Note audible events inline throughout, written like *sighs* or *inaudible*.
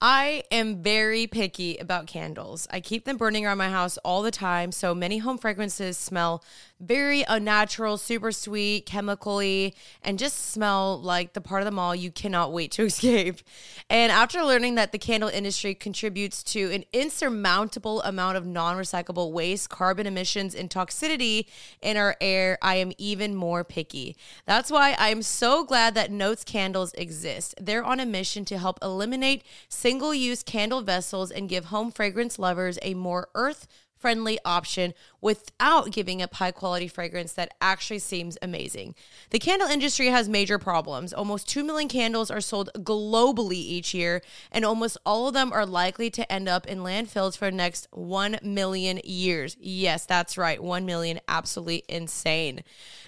I am very picky about candles. I keep them burning around my house all the time, so many home fragrances smell very unnatural, super sweet, chemically, and just smell like the part of the mall you cannot wait to *laughs* escape. And after learning that the candle industry contributes to an insurmountable amount of non recyclable waste, carbon emissions, and toxicity in our air, I am even more picky. That's why I am so glad that Notes candles exist. They're on a mission to help eliminate single use candle vessels and give home fragrance lovers a more earth friendly option without giving up high quality fragrance that actually seems amazing. The candle industry has major problems. Almost 2 million candles are sold globally each year, and almost all of them are likely to end up in landfills for the next 1 million years. Yes, that's right, 1 million, absolutely insane.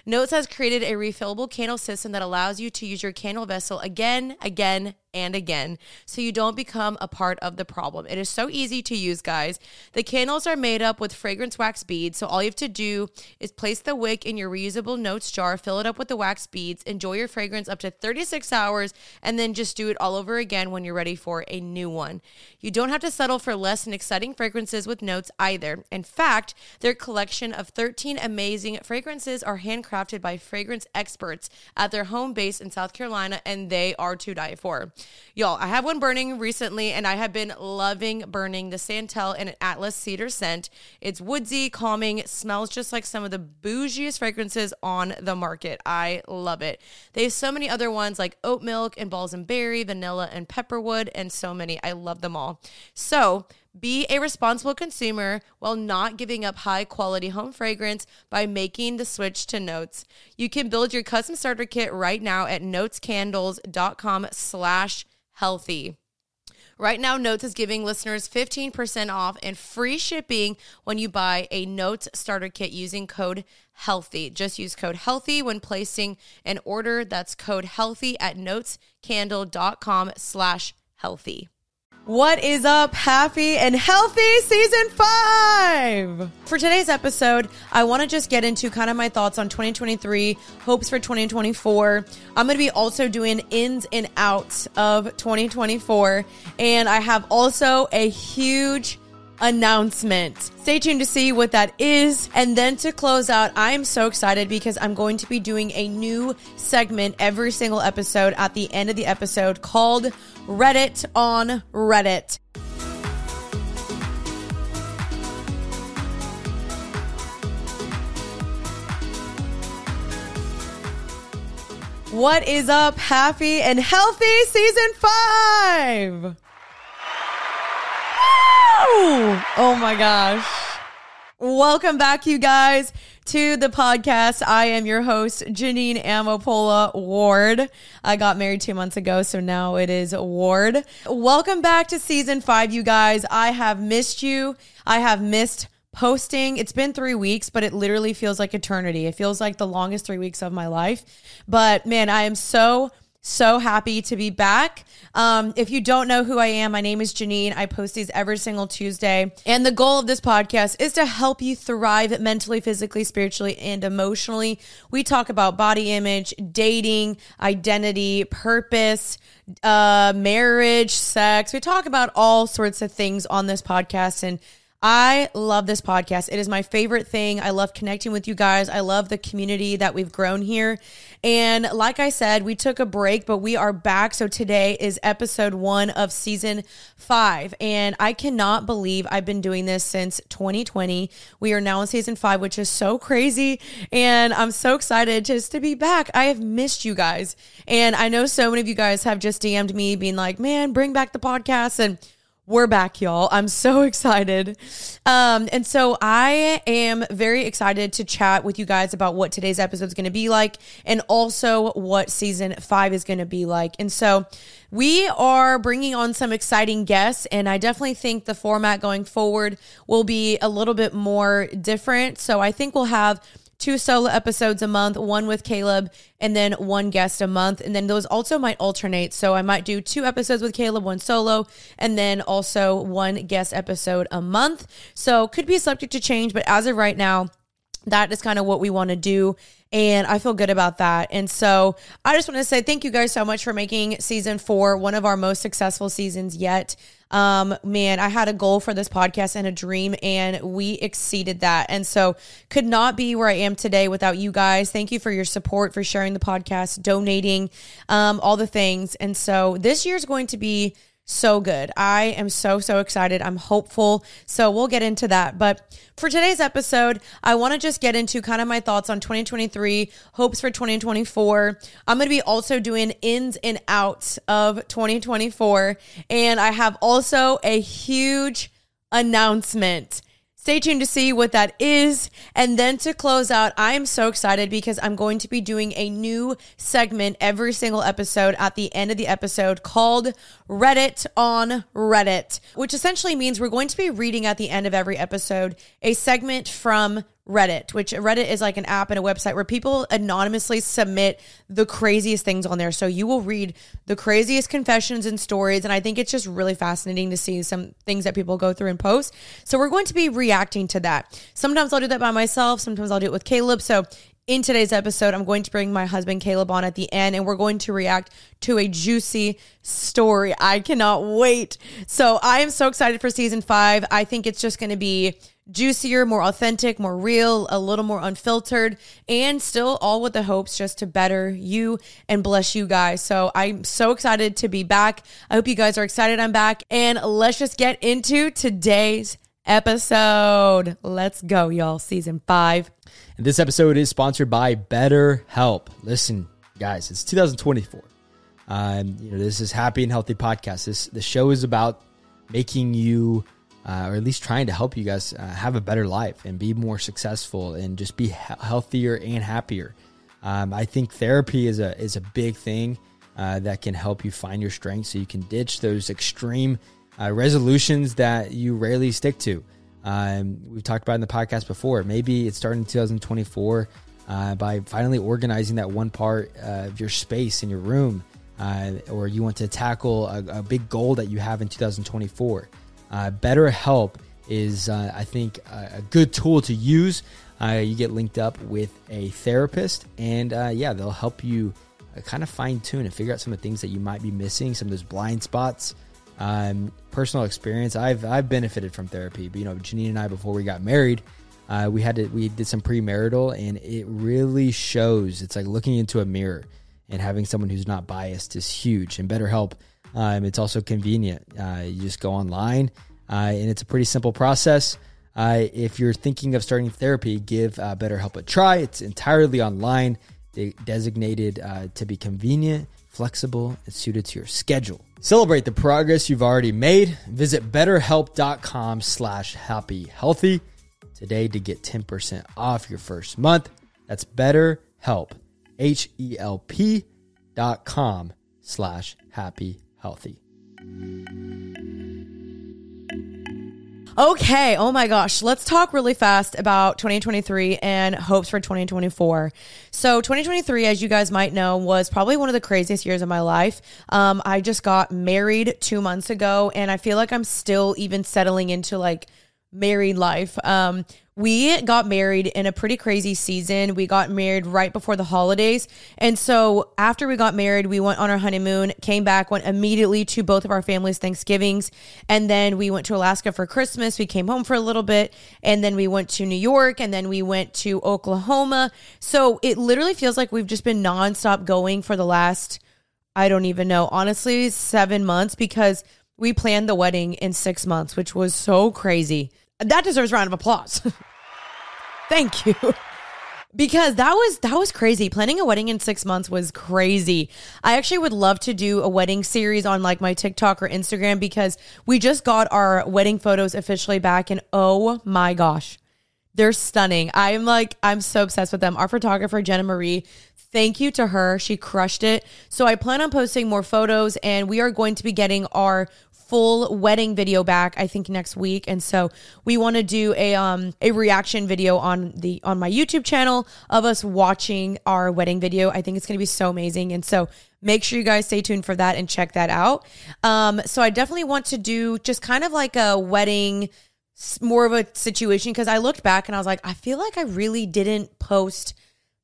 Notes has created a refillable candle system that allows you to use your candle vessel again, again, and again so you don't become a part of the problem. It is so easy to use, guys. The candles are made up with fragrance wax beads, so all you have to do is place the wick in your reusable notes jar, fill it up with the wax beads, enjoy your fragrance up to 36 hours, and then just do it all over again when you're ready for a new one. You don't have to settle for less and exciting fragrances with notes either. In fact, their collection of 13 amazing fragrances are handcrafted by fragrance experts at their home base in South Carolina, and they are to die for. Y'all, I have one burning recently and I have been loving burning the Santal and Atlas Cedar scent. It's woodsy, calming, smells just like some of the bougiest fragrances on the market. I love it. They have so many other ones like oat milk and balsam berry, vanilla and pepperwood, and so many. I love them all. So, be a responsible consumer while not giving up high quality home fragrance by making the switch to Notes. You can build your custom starter kit right now at notescandles.com slash healthy. Right now, Notes is giving listeners 15% off and free shipping when you buy a Notes starter kit using code HEALTHY. Just use code HEALTHY when placing an order. That's code HEALTHY at notescandle.com slash healthy. What is up, happy and healthy season five? For today's episode, I want to just get into kind of my thoughts on 2023, hopes for 2024. I'm going to be also doing ins and outs of 2024. And I have also a huge announcement. Stay tuned to see what that is. And then to close out, I am so excited because I'm going to be doing a new segment every single episode at the end of the episode called Read it on Reddit. What is up, happy and healthy season five? Oh my gosh. Welcome back, you guys to the podcast. I am your host, Jeanine Amapola Ward. I got married two months ago, so now it is Ward. Welcome back to season five, you guys. I have missed you. I have missed posting. It's been three weeks, but it literally feels like eternity. It feels like the longest three weeks of my life. But man, I am so so happy to be back. Um, if you don't know who I am, my name is Jeanine. I post these every single Tuesday. And the goal of this podcast is to help you thrive mentally, physically, spiritually, and emotionally. We talk about body image, dating, identity, purpose, uh, marriage, sex. We talk about all sorts of things on this podcast. And I love this podcast. It is my favorite thing. I love connecting with you guys. I love the community that we've grown here. And like I said, we took a break, but we are back. So today is episode one of season five. And I cannot believe I've been doing this since 2020. We are now in season five, which is so crazy. And I'm so excited just to be back. I have missed you guys. And I know so many of you guys have just DM'd me being like, man, bring back the podcast. And we're back, y'all. I'm so *laughs* excited. Um, and so I am very excited to chat with you guys about what today's episode is going to be like and also what season five is going to be like. And so we are bringing on some exciting guests, and I definitely think the format going forward will be a little bit more different. So I think we'll have two solo episodes a month, one with Caleb, and then one guest a month. And then those also might alternate. So I might do two episodes with Caleb, one solo, and then also one guest episode a month. So could be subject to change, but as of right now, that is kind of what we want to do. And I feel good about that. And so I just want to say thank you guys so much for making season four one of our most successful seasons yet. Um, man, I had a goal for this podcast and a dream, and we exceeded that. And so could not be where I am today without you guys. Thank you for your support, for sharing the podcast, donating, um, all the things. And so this year is going to be so good. I am so, so excited. I'm hopeful. So we'll get into that. But for today's episode, I want to just get into kind of my thoughts on 2023, hopes for 2024. I'm going to be also doing ins and outs of 2024. And I have also a huge announcement. Stay tuned to see what that is. And then to close out, I am so excited because I'm going to be doing a new segment every single episode at the end of the episode called Read it on Reddit, which essentially means we're going to be reading at the end of every episode a segment from Reddit, which Reddit is like an app and a website where people anonymously submit the craziest things on there. So you will read the craziest confessions and stories. And I think it's just really fascinating to see some things that people go through and post. So we're going to be reacting to that. Sometimes I'll do that by myself, sometimes I'll do it with Caleb. So in today's episode, I'm going to bring my husband Caleb on at the end and we're going to react to a juicy story. I cannot wait. So I am so excited for season five. I think it's just going to be juicier, more authentic, more real, a little more unfiltered, and still all with the hopes just to better you and bless you guys. So I'm so excited to be back. I hope you guys are excited I'm back. And let's just get into today's episode. Let's go, y'all. Season five. And this episode is sponsored by BetterHelp. Listen, guys, it's 2024. Um, you know, this is happy and healthy podcast. This the show is about making you uh, or at least trying to help you guys uh, have a better life and be more successful and just be he- healthier and happier. Um, I think therapy is a is a big thing uh, that can help you find your strength, so you can ditch those extreme uh, resolutions that you rarely stick to. Um, we've talked about in the podcast before. Maybe it's starting in 2024 uh, by finally organizing that one part of your space in your room, uh, or you want to tackle a, a big goal that you have in 2024. Uh, BetterHelp is, uh, I think, a, good tool to use. Uh, you get linked up with a therapist, and uh, yeah, they'll help you uh, kind of fine tune and figure out some of the things that you might be missing, some of those blind spots. Um, personal experience, I've I've benefited from therapy. But, you know, Jeanine and I, before we got married, uh, we had to we did some premarital, and it really shows. It's like looking into a mirror and having someone who's not biased is huge. And BetterHelp um, it's also convenient. Uh, you just go online, uh, and it's a pretty simple process. Uh, if you're thinking of starting therapy, give uh, BetterHelp a try. It's entirely online, they designated uh, to be convenient, flexible, and suited to your schedule. Celebrate the progress you've already made. Visit betterhelp.com slash happy healthy today to get 10% off your first month. That's betterhelp, H-E-L-P dot com slash happy healthy. Okay. Oh my gosh. Let's talk really fast about 2023 and hopes for 2024. So, 2023, as you guys might know, was probably one of the craziest years of my life. Um, I just got married two months ago, and I feel like I'm still even settling into like married life. Um, we got married in a pretty crazy season. We got married right before the holidays. And so after we got married, we went on our honeymoon, came back, went immediately to both of our families' Thanksgivings. And then we went to Alaska for Christmas. We came home for a little bit. And then we went to New York. And then we went to Oklahoma. So it literally feels like we've just been nonstop going for the last, I don't even know, honestly, seven months because we planned the wedding in six months, which was so crazy. That deserves a round of applause. *laughs* Thank you. Because that was that was crazy. Planning a wedding in 6 months was crazy. I actually would love to do a wedding series on like my TikTok or Instagram because we just got our wedding photos officially back and oh my gosh. They're stunning. I'm like I'm so obsessed with them. Our photographer Jenna Marie Thank you to her. She crushed it. So I plan on posting more photos and we are going to be getting our full wedding video back I think next week and so we want to do a um a reaction video on the on my YouTube channel of us watching our wedding video. I think it's going to be so amazing and so make sure you guys stay tuned for that and check that out. Um so I definitely want to do just kind of like a wedding more of a situation because I looked back and I was like, I feel like I really didn't post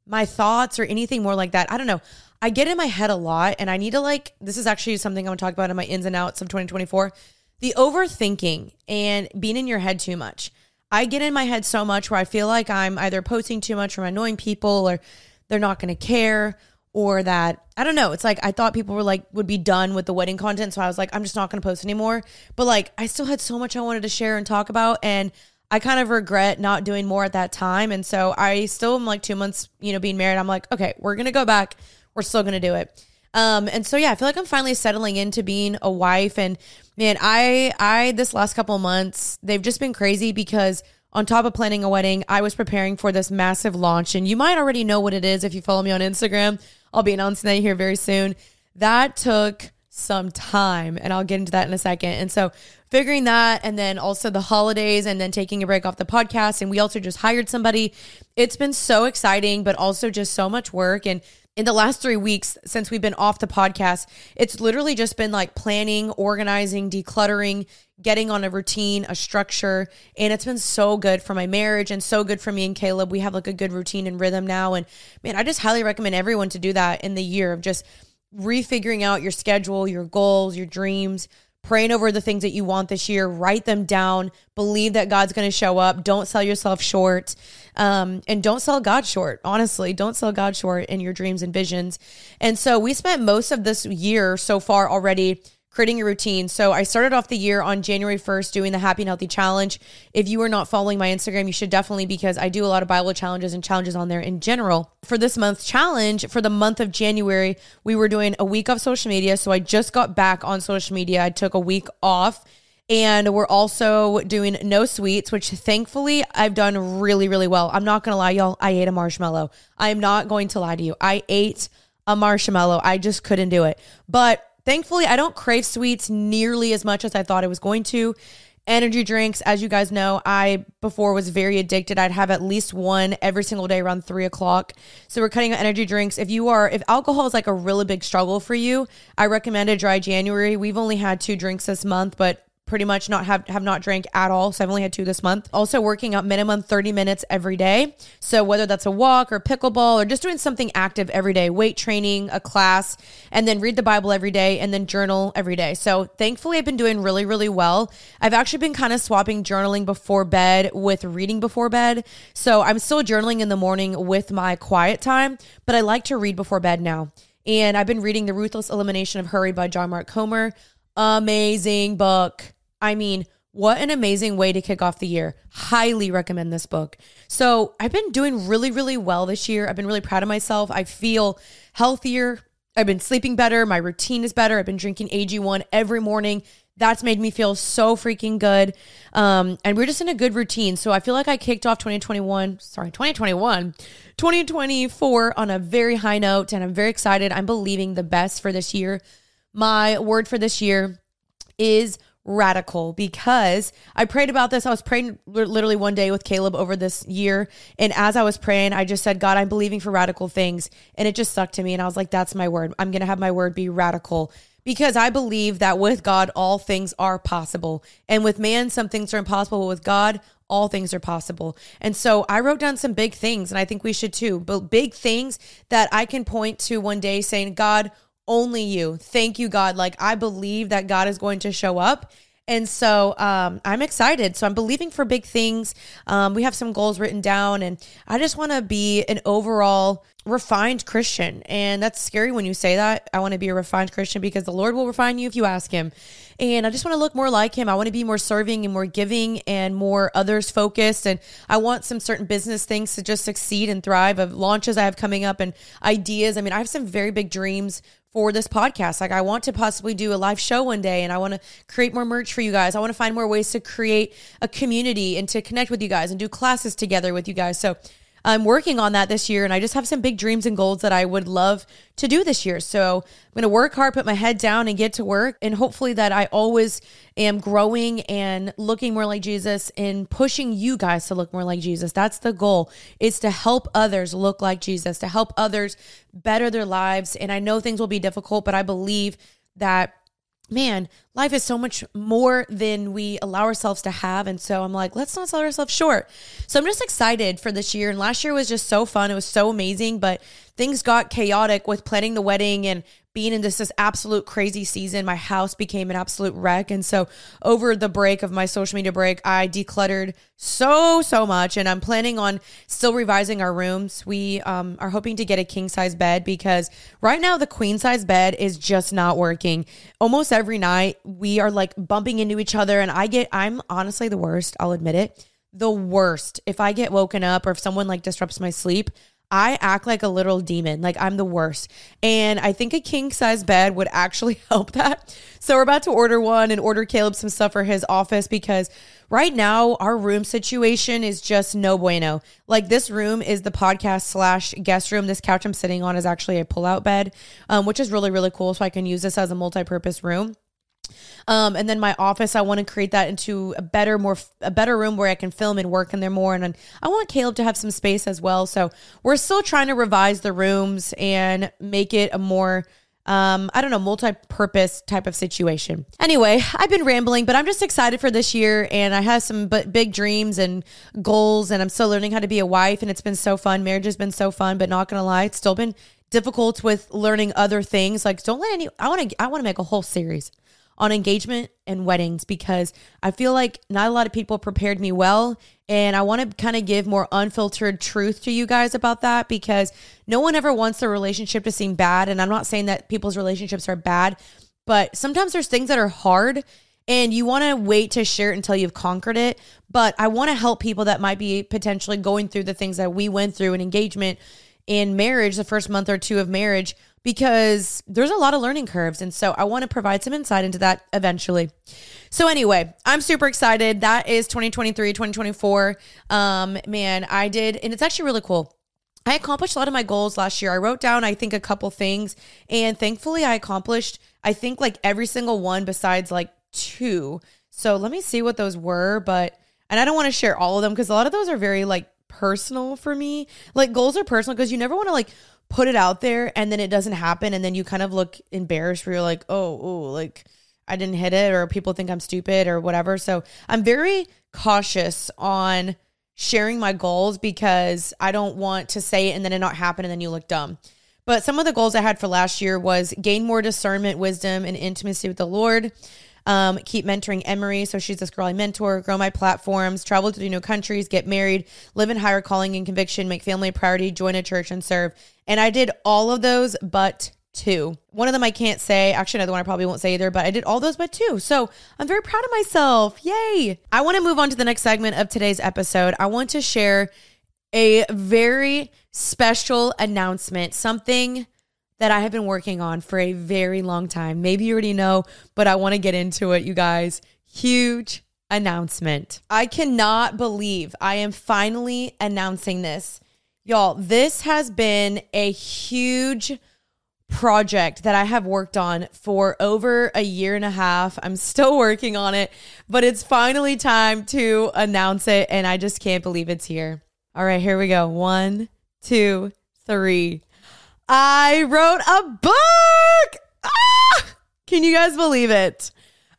my thoughts or anything more like that. I don't know. I get in my head a lot and I need to like this is actually something I'm going to talk about in my ins and outs of 2024. The overthinking and being in your head too much. I get in my head so much where I feel like I'm either posting too much or I'm annoying people or they're not going to care or that I don't know. It's like I thought people were like would be done with the wedding content, so I was like I'm just not going to post anymore. But like I still had so much I wanted to share and talk about and I kind of regret not doing more at that time. And so I still am like 2 months, you know, being married. I'm like, okay, we're going to go back. We're still going to do it. Um, and so yeah, I feel like I'm finally settling into being a wife and man, I I this last couple months, they've just been crazy because on top of planning a wedding, I was preparing for this massive launch and you might already know what it is if you follow me on Instagram. I'll be announcing that here very soon. That took some time and I'll get into that in a second. And so figuring that and then also the holidays and then taking a break off the podcast and we also just hired somebody. It's been so exciting but also just so much work and in the last three weeks since we've been off the podcast, it's literally just been like planning, organizing, decluttering, getting on a routine, a structure. And it's been so good for my marriage and so good for me and Caleb. We have like a good routine and rhythm now. And man, I just highly recommend everyone to do that in the year of just refiguring out your schedule, your goals, your dreams, praying over the things that you want this year, write them down, believe that God's going to show up. Don't sell yourself short. Um, and don't sell God short. Honestly, don't sell God short in your dreams and visions. And so we spent most of this year so far already creating a routine. So I started off the year on January 1st doing the Happy and Healthy Challenge. If you are not following my Instagram, you should definitely because I do a lot of Bible challenges and challenges on there in general. For this month's challenge, for the month of January, we were doing a week of social media. So I just got back on social media. I took a week off. And we're also doing no sweets, which thankfully I've done really, really well. I'm not gonna lie, y'all. I ate a marshmallow. I am not going to lie to you. I ate a marshmallow. I just couldn't do it. But thankfully, I don't crave sweets nearly as much as I thought I was going to. Energy drinks, as you guys know, I before was very addicted. I'd have at least one every single day around three o'clock. So we're cutting out energy drinks. If you are, if alcohol is like a really big struggle for you, I recommend a dry January. We've only had two drinks this month, but pretty much not have have not drank at all. So I've only had two this month. Also working out minimum 30 minutes every day. So whether that's a walk or pickleball or just doing something active every day, weight training, a class, and then read the Bible every day and then journal every day. So thankfully I've been doing really, really well. I've actually been kind of swapping journaling before bed with reading before bed. So I'm still journaling in the morning with my quiet time, but I like to read before bed now. And I've been reading The Ruthless Elimination of Hurry by John Mark Comer. Amazing book. I mean, what an amazing way to kick off the year. Highly recommend this book. So, I've been doing really, really well this year. I've been really proud of myself. I feel healthier. I've been sleeping better. My routine is better. I've been drinking AG1 every morning. That's made me feel so freaking good. Um, and we're just in a good routine. So I feel like I kicked off 2021, sorry, 2021, 2024 on a very high note. And I'm very excited. I'm believing the best for this year. My word for this year is radical because I prayed about this. I was praying literally one day with Caleb over this year. And as I was praying, I just said, God, I'm believing for radical things. And it just stuck to me. And I was like, that's my word. I'm going to have my word be radical because I believe that with God, all things are possible. And with man, some things are impossible. But with God, all things are possible. And so I wrote down some big things, and I think we should too, but big things that I can point to one day saying, God, only you. Thank you, God. Like I believe that God is going to show up. And so um, I'm excited. So I'm believing for big things. Um, we have some goals written down, and I just want to be an overall refined Christian. And that's scary when you say that. I want to be a refined Christian because the Lord will refine you if you ask Him. And I just want to look more like Him. I want to be more serving and more giving and more others focused. And I want some certain business things to just succeed and thrive of launches I have coming up and ideas. I mean, I have some very big dreams for this podcast. Like I want to possibly do a live show one day and I want to create more merch for you guys. I want to find more ways to create a community and to connect with you guys and do classes together with you guys. So I'm working on that this year and I just have some big dreams and goals that I would love to do this year. So I'm going to work hard, put my head down and get to work. And hopefully that I always am growing and looking more like Jesus and pushing you guys to look more like Jesus. That's the goal is to help others look like Jesus, to help others better their lives. And I know things will be difficult, but I believe that man, life is so much more than we allow ourselves to have. And so I'm like, let's not sell ourselves short. So I'm just excited for this year. And last year was just so fun. It was so amazing, but things got chaotic with planning the wedding and being in this, this absolute crazy season, my house became an absolute wreck. And so over the break of my social media break, I decluttered so, so much. And I'm planning on still revising our rooms. We um, are hoping to get a king size bed because right now the queen size bed is just not working. Almost every night we are like bumping into each other. And I get, I'm honestly the worst. I'll admit it. The worst. If I get woken up or if someone like disrupts my sleep, I act like a little demon. Like I'm the worst. And I think a king size bed would actually *laughs* help that. So we're about to order one and order Caleb some stuff for his office because right now our room situation is just no bueno. Like this room is the podcast slash guest room. This couch I'm sitting on is actually a pull out bed, um, which is really, really cool. So I can use this as a multi purpose room. Um, and then my office, I want to create that into a better, more a better room where I can film and work in there more. And I want Caleb to have some space as well. So we're still trying to revise the rooms and make it a more um, I don't know, multi-purpose type of situation. Anyway, I've been rambling, but I'm just excited for this year, and I have some b- big dreams and goals, and I'm still learning how to be a wife, and it's been so fun. Marriage has been so fun, but not gonna lie, it's still been difficult with learning other things. Like, don't let any. I want to. I want to make a whole series on engagement and weddings because I feel like not a lot of people prepared me well. And I want to kind of give more unfiltered truth to you guys about that because no one ever wants their relationship to seem bad. And I'm not saying that people's relationships are bad, but sometimes there's things that are hard and you want to wait to share it until you've conquered it. But I want to help people that might be potentially going through the things that we went through in engagement in marriage, the first month or two of marriage because there's a lot of learning curves. And so I want to provide some insight into that eventually. So, anyway, I'm super excited. That is 2023, 2024. Um, man, I did, and it's actually really cool. I accomplished a lot of my goals last year. I wrote down, I think, a couple things, and thankfully, I accomplished, I think, like every single one besides like two. So, let me see what those were. But, and I don't want to share all of them because a lot of those are very like personal for me. Like, goals are personal because you never want to like, put it out there and then it doesn't happen and then you kind of look embarrassed where you're like, oh, oh, like I didn't hit it or people think I'm stupid or whatever. So I'm very cautious on sharing my goals because I don't want to say it and then it not happen and then you look dumb. But some of the goals I had for last year was gain more discernment, wisdom, and intimacy with the Lord. Um, keep mentoring Emery. So she's this girl I mentor, grow my platforms, travel to new countries, get married, live in higher calling and conviction, make family a priority, join a church and serve. And I did all of those but two. One of them I can't say. Actually, another one I probably won't say either, but I did all those but two. So I'm very proud of myself. Yay. I want to move on to the next segment of today's episode. I want to share a very special announcement, something that I have been working on for a very long time. Maybe you already know, but I want to get into it, you guys. Huge announcement. I cannot believe I am finally announcing this. Y'all, this has been a huge project that I have worked on for over a year and a half. I'm still working on it, but it's finally time to announce it, and I just can't believe it's here. All right, here we go. One, two, three. I wrote a book. Ah! Can you guys believe it?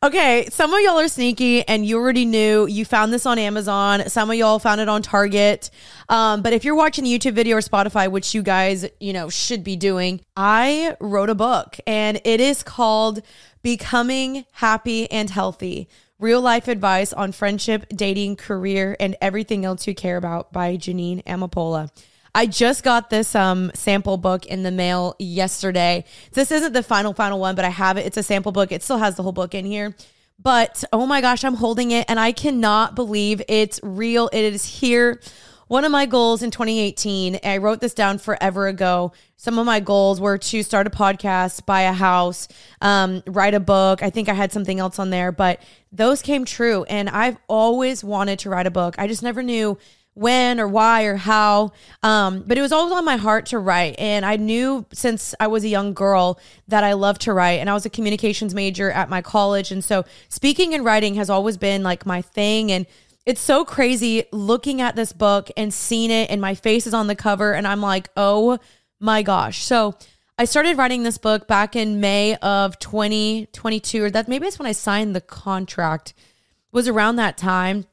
Okay, some of y'all are sneaky and you already knew. You found this on Amazon. Some of y'all found it on Target. Um, but if you're watching a YouTube video or Spotify, which you guys, you know, should be doing, I wrote a book and it is called Becoming Happy and Healthy Real Life Advice on Friendship, Dating, Career, and Everything Else You Care About by Jeanine Amapola. I just got this um sample book in the mail yesterday. This isn't the final final one, but I have it. It's a sample book. It still has the whole book in here. But oh my gosh, I'm holding it and I cannot believe it's real. It is here. One of my goals in 2018, I wrote this down forever ago. Some of my goals were to start a podcast, buy a house, um, write a book. I think I had something else on there, but those came true. And I've always wanted to write a book. I just never knew when or why or how. Um, but it was always on my heart to write. And I knew since I was a young girl that I loved to write. And I was a communications major at my college. And so speaking and writing has always been like my thing. And it's so crazy looking at this book and seeing it, and my face is on the cover. And I'm like, oh my gosh. So I started writing this book back in May of 2022, or that maybe it's when I signed the contract, was around that time.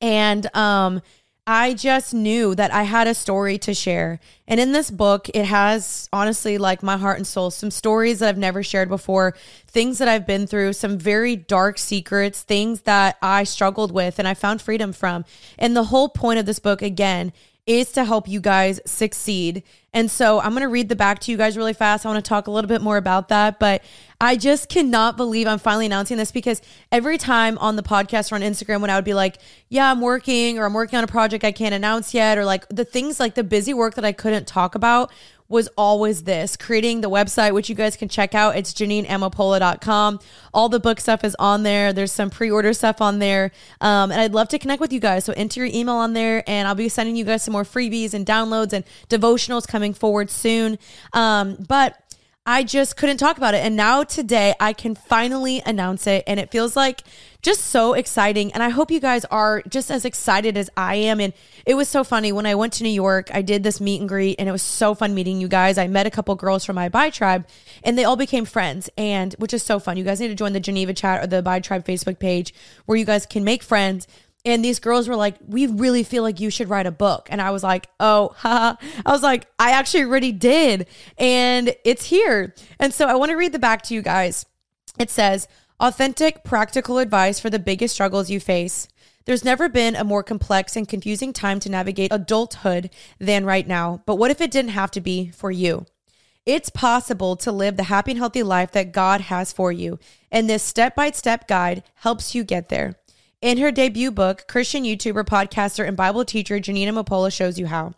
And um, I just knew that I had a story to share. And in this book, it has honestly like my heart and soul, some stories that I've never shared before, things that I've been through, some very dark secrets, things that I struggled with and I found freedom from. And the whole point of this book, again, is to help you guys succeed. And so I'm going to read the back to you guys really fast. I want to talk a little bit more about that, but I just cannot believe I'm finally announcing this because every time on the podcast or on Instagram when I would be like, "Yeah, I'm working or I'm working on a project I can't announce yet," or like the things like the busy work that I couldn't talk about was always this creating the website, which you guys can check out. It's JeanineAmapola.com. All the book stuff is on there. There's some pre order stuff on there. Um, and I'd love to connect with you guys. So enter your email on there, and I'll be sending you guys some more freebies and downloads and devotionals coming forward soon. Um, but I just couldn't talk about it. And now today I can finally announce it. And it feels like just so exciting. And I hope you guys are just as excited as I am. And it was so funny when I went to New York, I did this meet and greet and it was so fun meeting you guys. I met a couple girls from my Bi Tribe and they all became friends. And which is so fun. You guys need to join the Geneva chat or the Bi Tribe Facebook page where you guys can make friends and these girls were like, We really feel like you should write a book. And I was like, Oh, *laughs* haha. I was like, I actually already did. And it's here. And so I want to read the back to you guys. It says, Authentic, practical advice for the biggest struggles you face. There's never been a more complex and confusing time to navigate adulthood than right now. But what if it didn't have to be for you? It's possible to live the happy and healthy life that God has for you. And this step by step guide helps you get there. In her debut book, Christian YouTuber, podcaster, and Bible teacher Jeanine Amapola shows you how.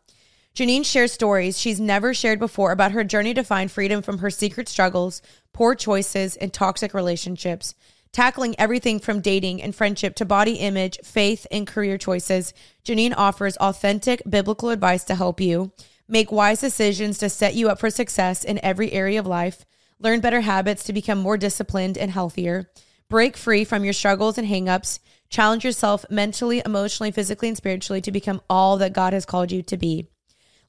Jeanine shares stories she's never shared before about her journey to find freedom from her secret struggles, poor choices, and toxic relationships. Tackling everything from dating and friendship to body image, faith, and career choices, Jeanine offers authentic biblical advice to help you make wise decisions to set you up for success in every area of life, learn better habits to become more disciplined and healthier, break free from your struggles and hangups, Challenge yourself mentally, emotionally, physically, and spiritually to become all that God has called you to be.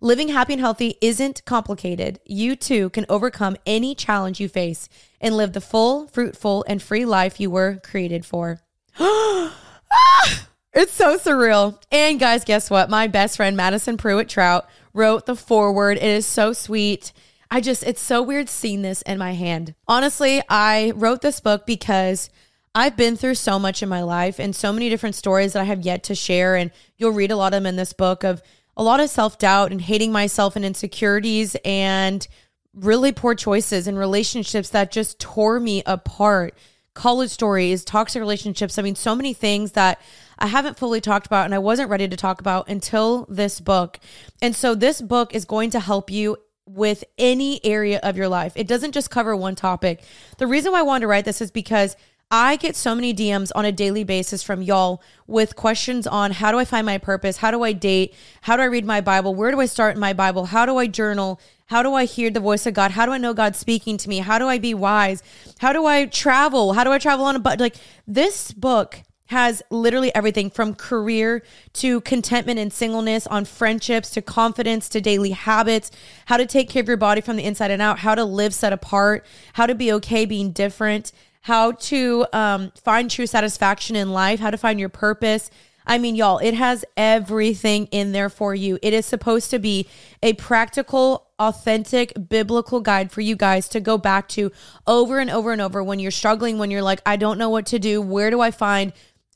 Living happy and healthy isn't complicated. You too can overcome any challenge you face and live the full, fruitful, and free life you were created for. *gasps* Ah! it's so surreal. And guys, guess what? My best friend, Madison Prewett Troutt, wrote the foreword. It is so sweet. I just, it's so weird seeing this in my hand. Honestly, I wrote this book because I've been through so much in my life and so many different stories that I have yet to share. And you'll read a lot of them in this book of a lot of self doubt and hating myself and insecurities and really poor choices and relationships that just tore me apart. College stories, toxic relationships. I mean, so many things that I haven't fully talked about and I wasn't ready to talk about until this book. And so this book is going to help you with any area of your life. It doesn't just cover one topic. The reason why I wanted to write this is because I get so many DMs on a daily basis from y'all with questions on how do I find my purpose? How do I date? How do I read my Bible? Where do I start in my Bible? How do I journal? How do I hear the voice of God? How do I know God speaking to me? How do I be wise? How do I travel? How do I travel on a bus? Like this book has literally everything from career to contentment and singleness, on friendships to confidence to daily habits, how to take care of your body from the inside and out, how to live set apart, how to be okay being different, how to um, find true satisfaction in life, how to find your purpose. I mean, y'all, it has everything in there for you. It is supposed to be a practical, authentic, biblical guide for you guys to go back to over and over and over when you're struggling, when you're like, I don't know what to do. Where do I find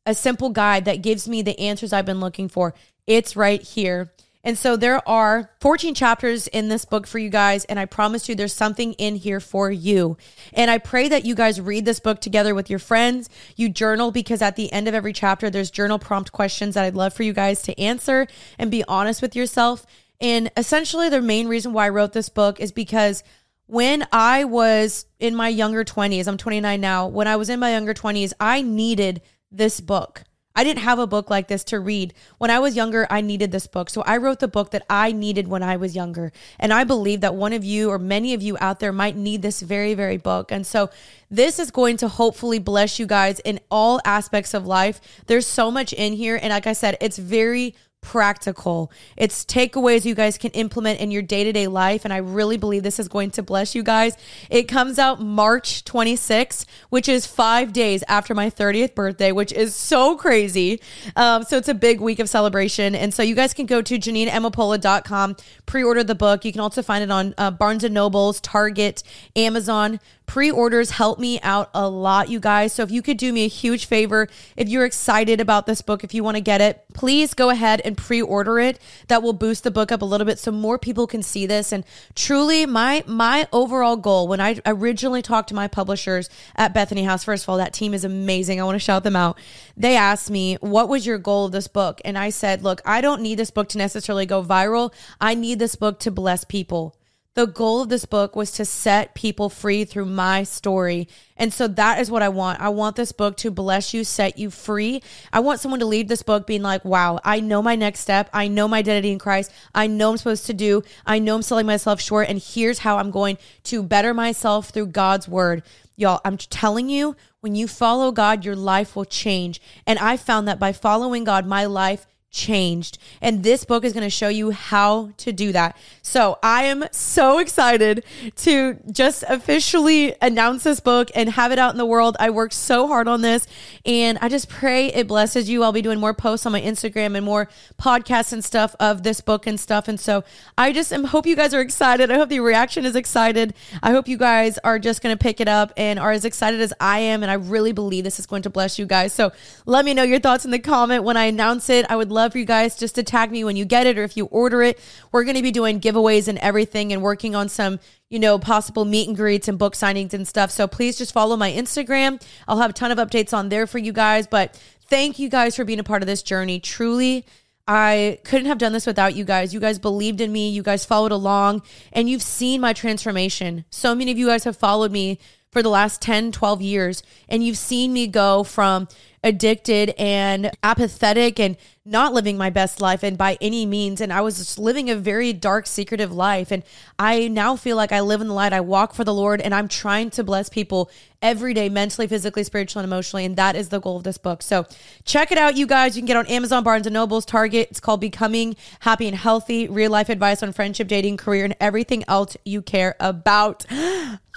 a simple guide that gives me the answers I've been looking for? It's right here. And so there are 14 chapters in this book for you guys. And I promise you, there's something in here for you. And I pray that you guys read this book together with your friends. You journal because at the end of every chapter, there's journal prompt questions that I'd love for you guys to answer and be honest with yourself. And essentially, the main reason why I wrote this book is because when I was in my younger 20s, I'm 29 now, when I was in my younger 20s, I needed this book. I didn't have a book like this to read. When I was younger, I needed this book. So I wrote the book that I needed when I was younger. And I believe that one of you or many of you out there might need this very, very book. And so this is going to hopefully bless you guys in all aspects of life. There's so much in here. And like I said, it's very practical. It's takeaways you guys can implement in your day to day life. And I really believe this is going to bless you guys. It comes out March 26th, which is five days after my 30th birthday, which is so crazy. Um, so it's a big week of celebration. And so you guys can go to JeanineAmapola.com, pre order the book. You can also find it on uh, Barnes and Nobles, Target, Amazon. Pre orders help me out a lot, you guys. So if you could do me a huge favor, if you're excited about this book, if you want to get it, please go ahead and pre order it. That will boost the book up a little bit so more people can see this. And truly, my my overall goal when I originally talked to my publishers at Bethany House, first of all, that team is amazing. I want to shout them out. They asked me, What was your goal of this book? And I said, Look, I don't need this book to necessarily go viral. I need this book to bless people. The goal of this book was to set people free through my story. And so that is what I want. I want this book to bless you, set you free. I want someone to leave this book being like, wow, I know my next step. I know my identity in Christ. I know I'm supposed to do. I know I'm selling myself short. And here's how I'm going to better myself through God's word. Y'all, I'm telling you, when you follow God, your life will change. And I found that by following God, my life changed. And this book is going to show you how to do that. So I am so excited to just officially announce this book and have it out in the world. I worked so hard on this and I just pray it blesses you. I'll be doing more posts on my Instagram and more podcasts and stuff of this book and stuff. And so I just am, hope you guys are excited. I hope the reaction is excited. I hope you guys are just going to pick it up and are as excited as I am. And I really believe this is going to bless you guys. So let me know your thoughts in the comment when I announce it. I would love for you guys just to tag me when you get it or if you order it. We're going to be doing giveaways and everything and working on some, you know, possible meet and greets and book signings and stuff. So please just follow my Instagram. I'll have a ton of updates on there for you guys. But thank you guys for being a part of this journey. Truly, I couldn't have done this without you guys. You guys believed in me. You guys followed along and you've seen my transformation. So many of you guys have followed me for the last 10, 12 years and you've seen me go from addicted and apathetic and not living my best life and by any means and I was just living a very dark secretive life and I now feel like I live in the light. I walk for the Lord and I'm trying to bless people every day mentally physically spiritually and emotionally and that is the goal of this book. So check it out you guys. You can get on Amazon Barnes and Nobles Target. It's called Becoming Happy and Healthy real life advice on friendship dating career and everything else you care about *gasps*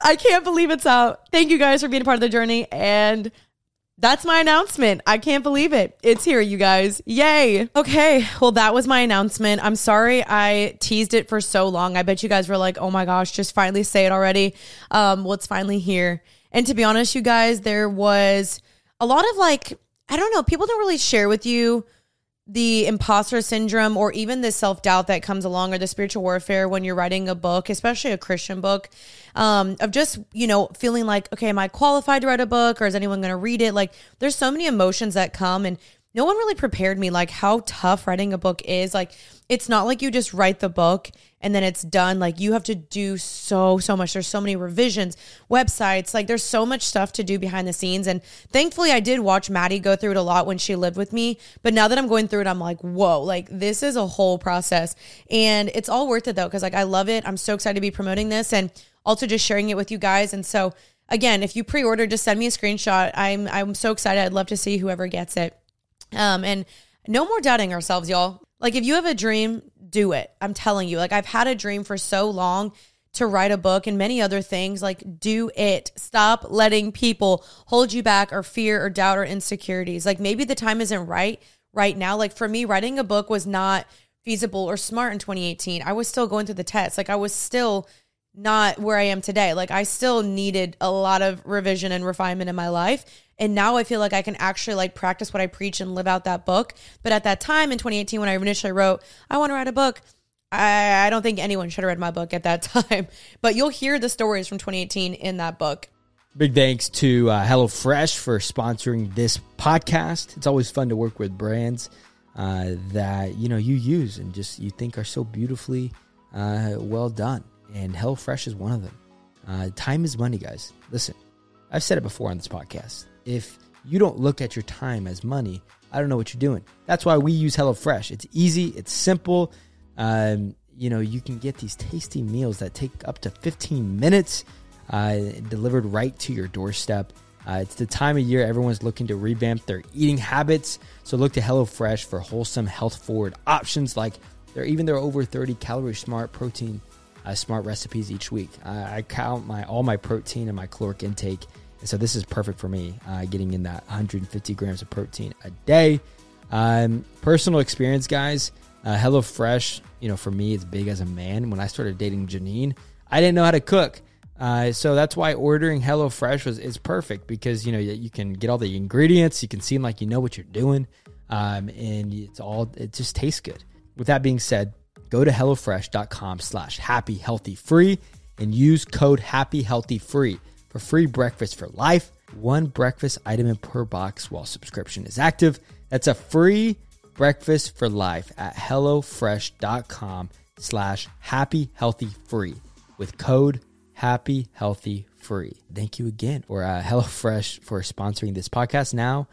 I can't believe it's out thank you guys for being a part of the journey and that's my announcement. I can't believe it. It's here, you guys. Yay. Okay. Well, that was my announcement. I'm sorry I teased it for so long. I bet you guys were like, oh my gosh, just finally say it already. Um, well, it's finally here. And to be honest, you guys, there was a lot of like, I don't know, people don't really share with you the imposter syndrome or even the self doubt that comes along or the spiritual warfare when you're writing a book, especially a Christian book, um, of just, you know, feeling like, okay, am I qualified to write a book or is anyone going to read it? Like, there's so many emotions that come and no one really prepared me like how tough writing a book is. Like it's not like you just write the book and then it's done. Like you have to do so so much. There's so many revisions, websites, like there's so much stuff to do behind the scenes and thankfully I did watch Maddie go through it a lot when she lived with me, but now that I'm going through it I'm like, "Whoa, like this is a whole process." And it's all worth it though cuz like I love it. I'm so excited to be promoting this and also just sharing it with you guys and so again, if you pre-order just send me a screenshot. I'm I'm so excited. I'd love to see whoever gets it. Um, and no more doubting ourselves, y'all. Like, if you have a dream, do it. I'm telling you. Like, I've had a dream for so long to write a book and many other things. Like, do it. Stop letting people hold you back or fear or doubt or insecurities. Like, maybe the time isn't right right now. Like, for me, writing a book was not feasible or smart in 2018. I was still going through the tests. Like, I was still not where I am today. Like, I still needed a lot of revision and refinement in my life. And now I feel like I can actually like practice what I preach and live out that book. But at that time in 2018, when I initially wrote, I want to write a book, I, I don't think anyone should have read my book at that *laughs* time. But you'll hear the stories from 2018 in that book. Big thanks to uh, HelloFresh for sponsoring this podcast. It's always fun to work with brands uh, that you know you use and just you think are so beautifully uh, well done. And HelloFresh is one of them. Uh, time is money, guys. Listen, I've said it before on this podcast if you don't look at your time as money, I don't know what you're doing. That's why we use HelloFresh. It's easy, it's simple. Um, you know, you can get these tasty meals that take up to 15 minutes uh, delivered right to your doorstep. Uh, it's the time of year everyone's looking to revamp their eating habits. So look to HelloFresh for wholesome, health forward options like they're even their over 30 calorie smart protein uh, smart recipes each week. I, I count my all my protein and my caloric intake, so this is perfect for me. Uh, getting in that 150 grams of protein a day. Um, personal experience, guys. Uh, HelloFresh, you know, for me, it's big as a man. When I started dating Jeanine, I didn't know how to cook. Uh, so that's why ordering HelloFresh was is perfect because you know you can get all the ingredients, you can seem like you know what you're doing, um, and it's all it just tastes good. With that being said, go to hellofresh.com slash happy healthy free and use code happy healthy free for free breakfast for life. One breakfast item in per box while subscription is active. That's a free breakfast for life at hellofresh.com slash happy healthy free with code happy healthy free. Thank you again or uh, HelloFresh for sponsoring this podcast now.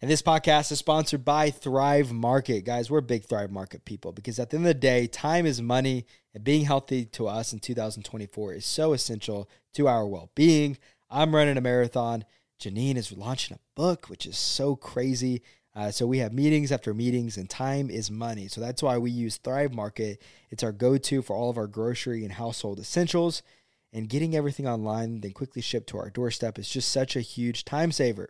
And this podcast is sponsored by Thrive Market. Guys, we're big Thrive Market people because at the end of the day, time is money and being healthy to us in 2024 is so essential to our well being. I'm running a marathon. Jeanine is launching a book, which is so crazy. Uh, so we have meetings after meetings, and time is money. So that's why we use Thrive Market. It's our go to for all of our grocery and household essentials. And getting everything online, then quickly shipped to our doorstep is just such a huge time saver.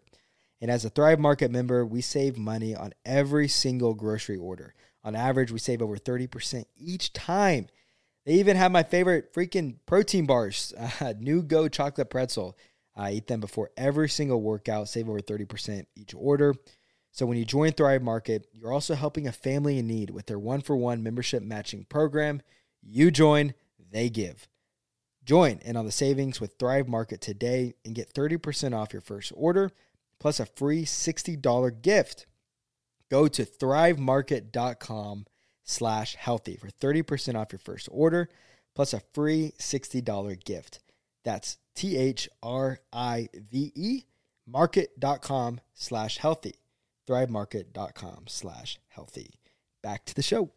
And as a Thrive Market member, we save money on every single grocery order. On average, we save over 30% each time. They even have my favorite freaking protein bars, *laughs* uh, NuGo Chocolate Pretzel. I eat them before every single workout, save over 30% each order. So when you join Thrive Market, you're also helping a family in need with their one for one membership matching program. You join, they give. Join in on the savings with Thrive Market today and get 30% off your first order plus a free $60 gift. Go to thrivemarket.com slash healthy for 30% off your first order plus a free $60 gift. That's T-H-R-I-V-E market.com slash healthy. Thrivemarket.com slash healthy. Back to the show.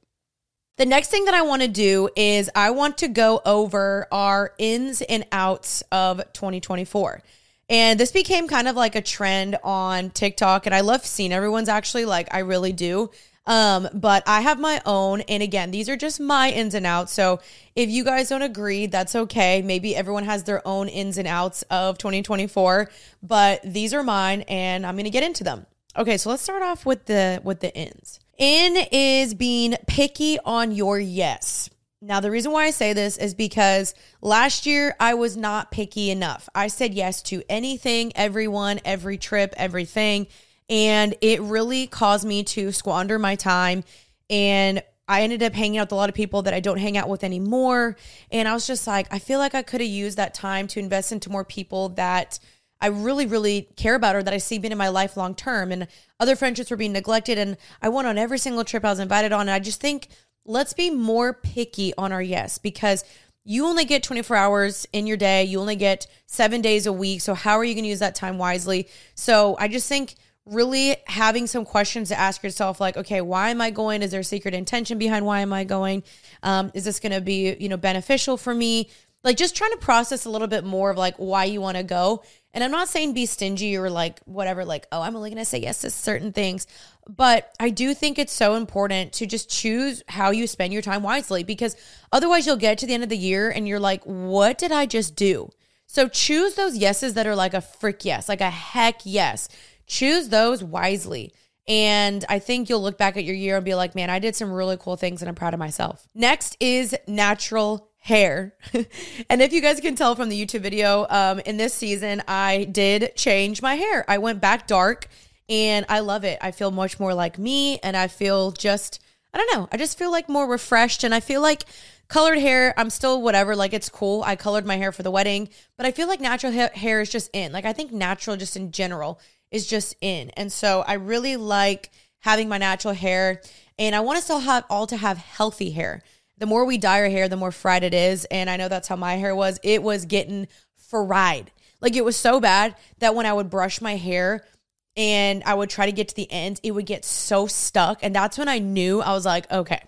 The next thing that I want to do is I want to go over our ins and outs of 2024. And this became kind of like a trend on TikTok. And I love seeing everyone's actually like, I really do. Um, but I have my own. And again, these are just my ins and outs. So if you guys don't agree, that's okay. Maybe everyone has their own ins and outs of 2024, but these are mine and I'm going to get into them. Okay, so let's start off with the with the ins. In is being picky on your yes. Now, the reason why I say this is because last year I was not picky enough. I said yes to anything, everyone, every trip, everything. And it really caused me to squander my time. And I ended up hanging out with a lot of people that I don't hang out with anymore. And I was just like, I feel like I could have used that time to invest into more people that I really, really care about or that I see being in my life long term. And other friendships were being neglected. And I went on every single trip I was invited on. And I just think let's be more picky on our yes because you only get 24 hours in your day. You only get seven days a week. So, how are you going to use that time wisely? So, I just think really having some questions to ask yourself like okay why am i going? Is there a secret intention behind why am i going? Um, is this going to be you know beneficial for me? Like just trying to process a little bit more of like why you want to go. And i'm not saying be stingy or like whatever like oh i'm only going to say yes to certain things. But I do think it's so important to just choose how you spend your time wisely because otherwise you'll get to the end of the year and you're like, what did I just do? So choose those yeses that are like a frick yes, like a heck yes. Choose those wisely. And I think you'll look back at your year and be like, man, I did some really cool things and I'm proud of myself. Next is natural hair. *laughs* and if you guys can tell from the YouTube video, um, in this season, I did change my hair. I went back dark and I love it. I feel much more like me and I feel just I don't know. I just feel like more refreshed and I feel like colored hair, I'm still whatever, like it's cool. I colored my hair for the wedding, but I feel like natural ha- hair is just in. Like I think natural just in general is just in. And so I really like having my natural hair and I want us to have all to have healthy hair. The more we dye our hair, the more fried it is, and I know that's how my hair was. It was getting fried. Like it was so bad that when I would brush my hair, and I would try to get to the end, it would get so stuck. And that's when I knew I was like, okay,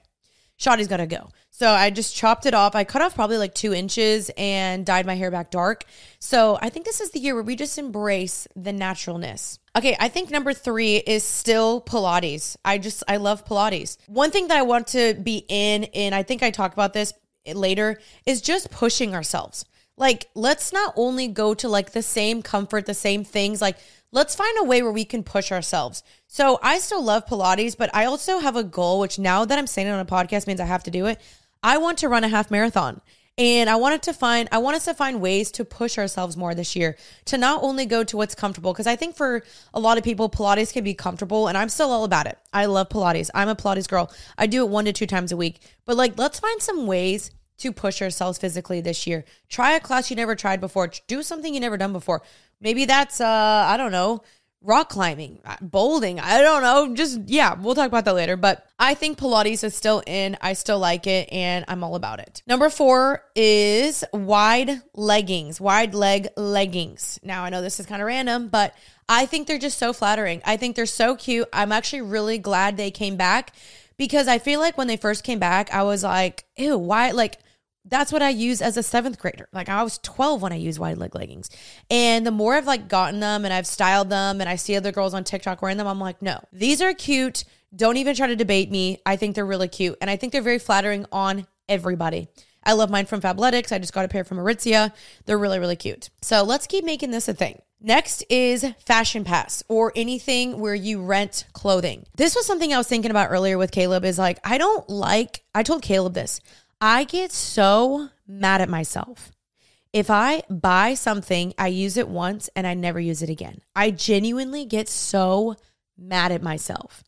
Shotty's got to go. So I just chopped it off. I cut off probably like two inches and dyed my hair back dark. So I think this is the year where we just embrace the naturalness. Okay, I think number three is still Pilates. I just, I love Pilates. One thing that I want to be in, and I think I talk about this later, is just pushing ourselves. Like, let's not only go to like the same comfort, the same things, like, let's find a way where we can push ourselves. So I still love Pilates, but I also have a goal, which now that I'm saying it on a podcast means I have to do it. I want to run a half marathon. And I wanted to find, I want us to find ways to push ourselves more this year to not only go to what's comfortable, because I think for a lot of people, Pilates can be comfortable, and I'm still all about it. I love Pilates. I'm a Pilates girl. I do it one to two times a week. But like, let's find some ways to push ourselves physically this year. Try a class you never tried before. Do something you never done before. Maybe that's, uh, I don't know, rock climbing, uh, bouldering. I don't know. Just, yeah, we'll talk about that later. But I think Pilates is still in. I still like it and I'm all about it. Number four is wide leggings, wide leg leggings. Now, I know this is kind of random, but I think they're just so flattering. I think they're so cute. I'm actually really glad they came back because I feel like when they first came back, I was like, ew, why? Like, that's what I use as a seventh grader. Like I was 12 when I used wide leg leggings. And the more I've like gotten them and I've styled them and I see other girls on TikTok wearing them, I'm like, no, these are cute. Don't even try to debate me. I think they're really cute. And I think they're very flattering on everybody. I love mine from Fabletics. I just got a pair from Aritzia. They're really, really cute. So let's keep making this a thing. Next is Fashion Pass or anything where you rent clothing. This was something I was thinking about earlier with Caleb is like, I don't like, I told Caleb this. I get so mad at myself. If I buy something, I use it once and I never use it again. I genuinely get so mad at myself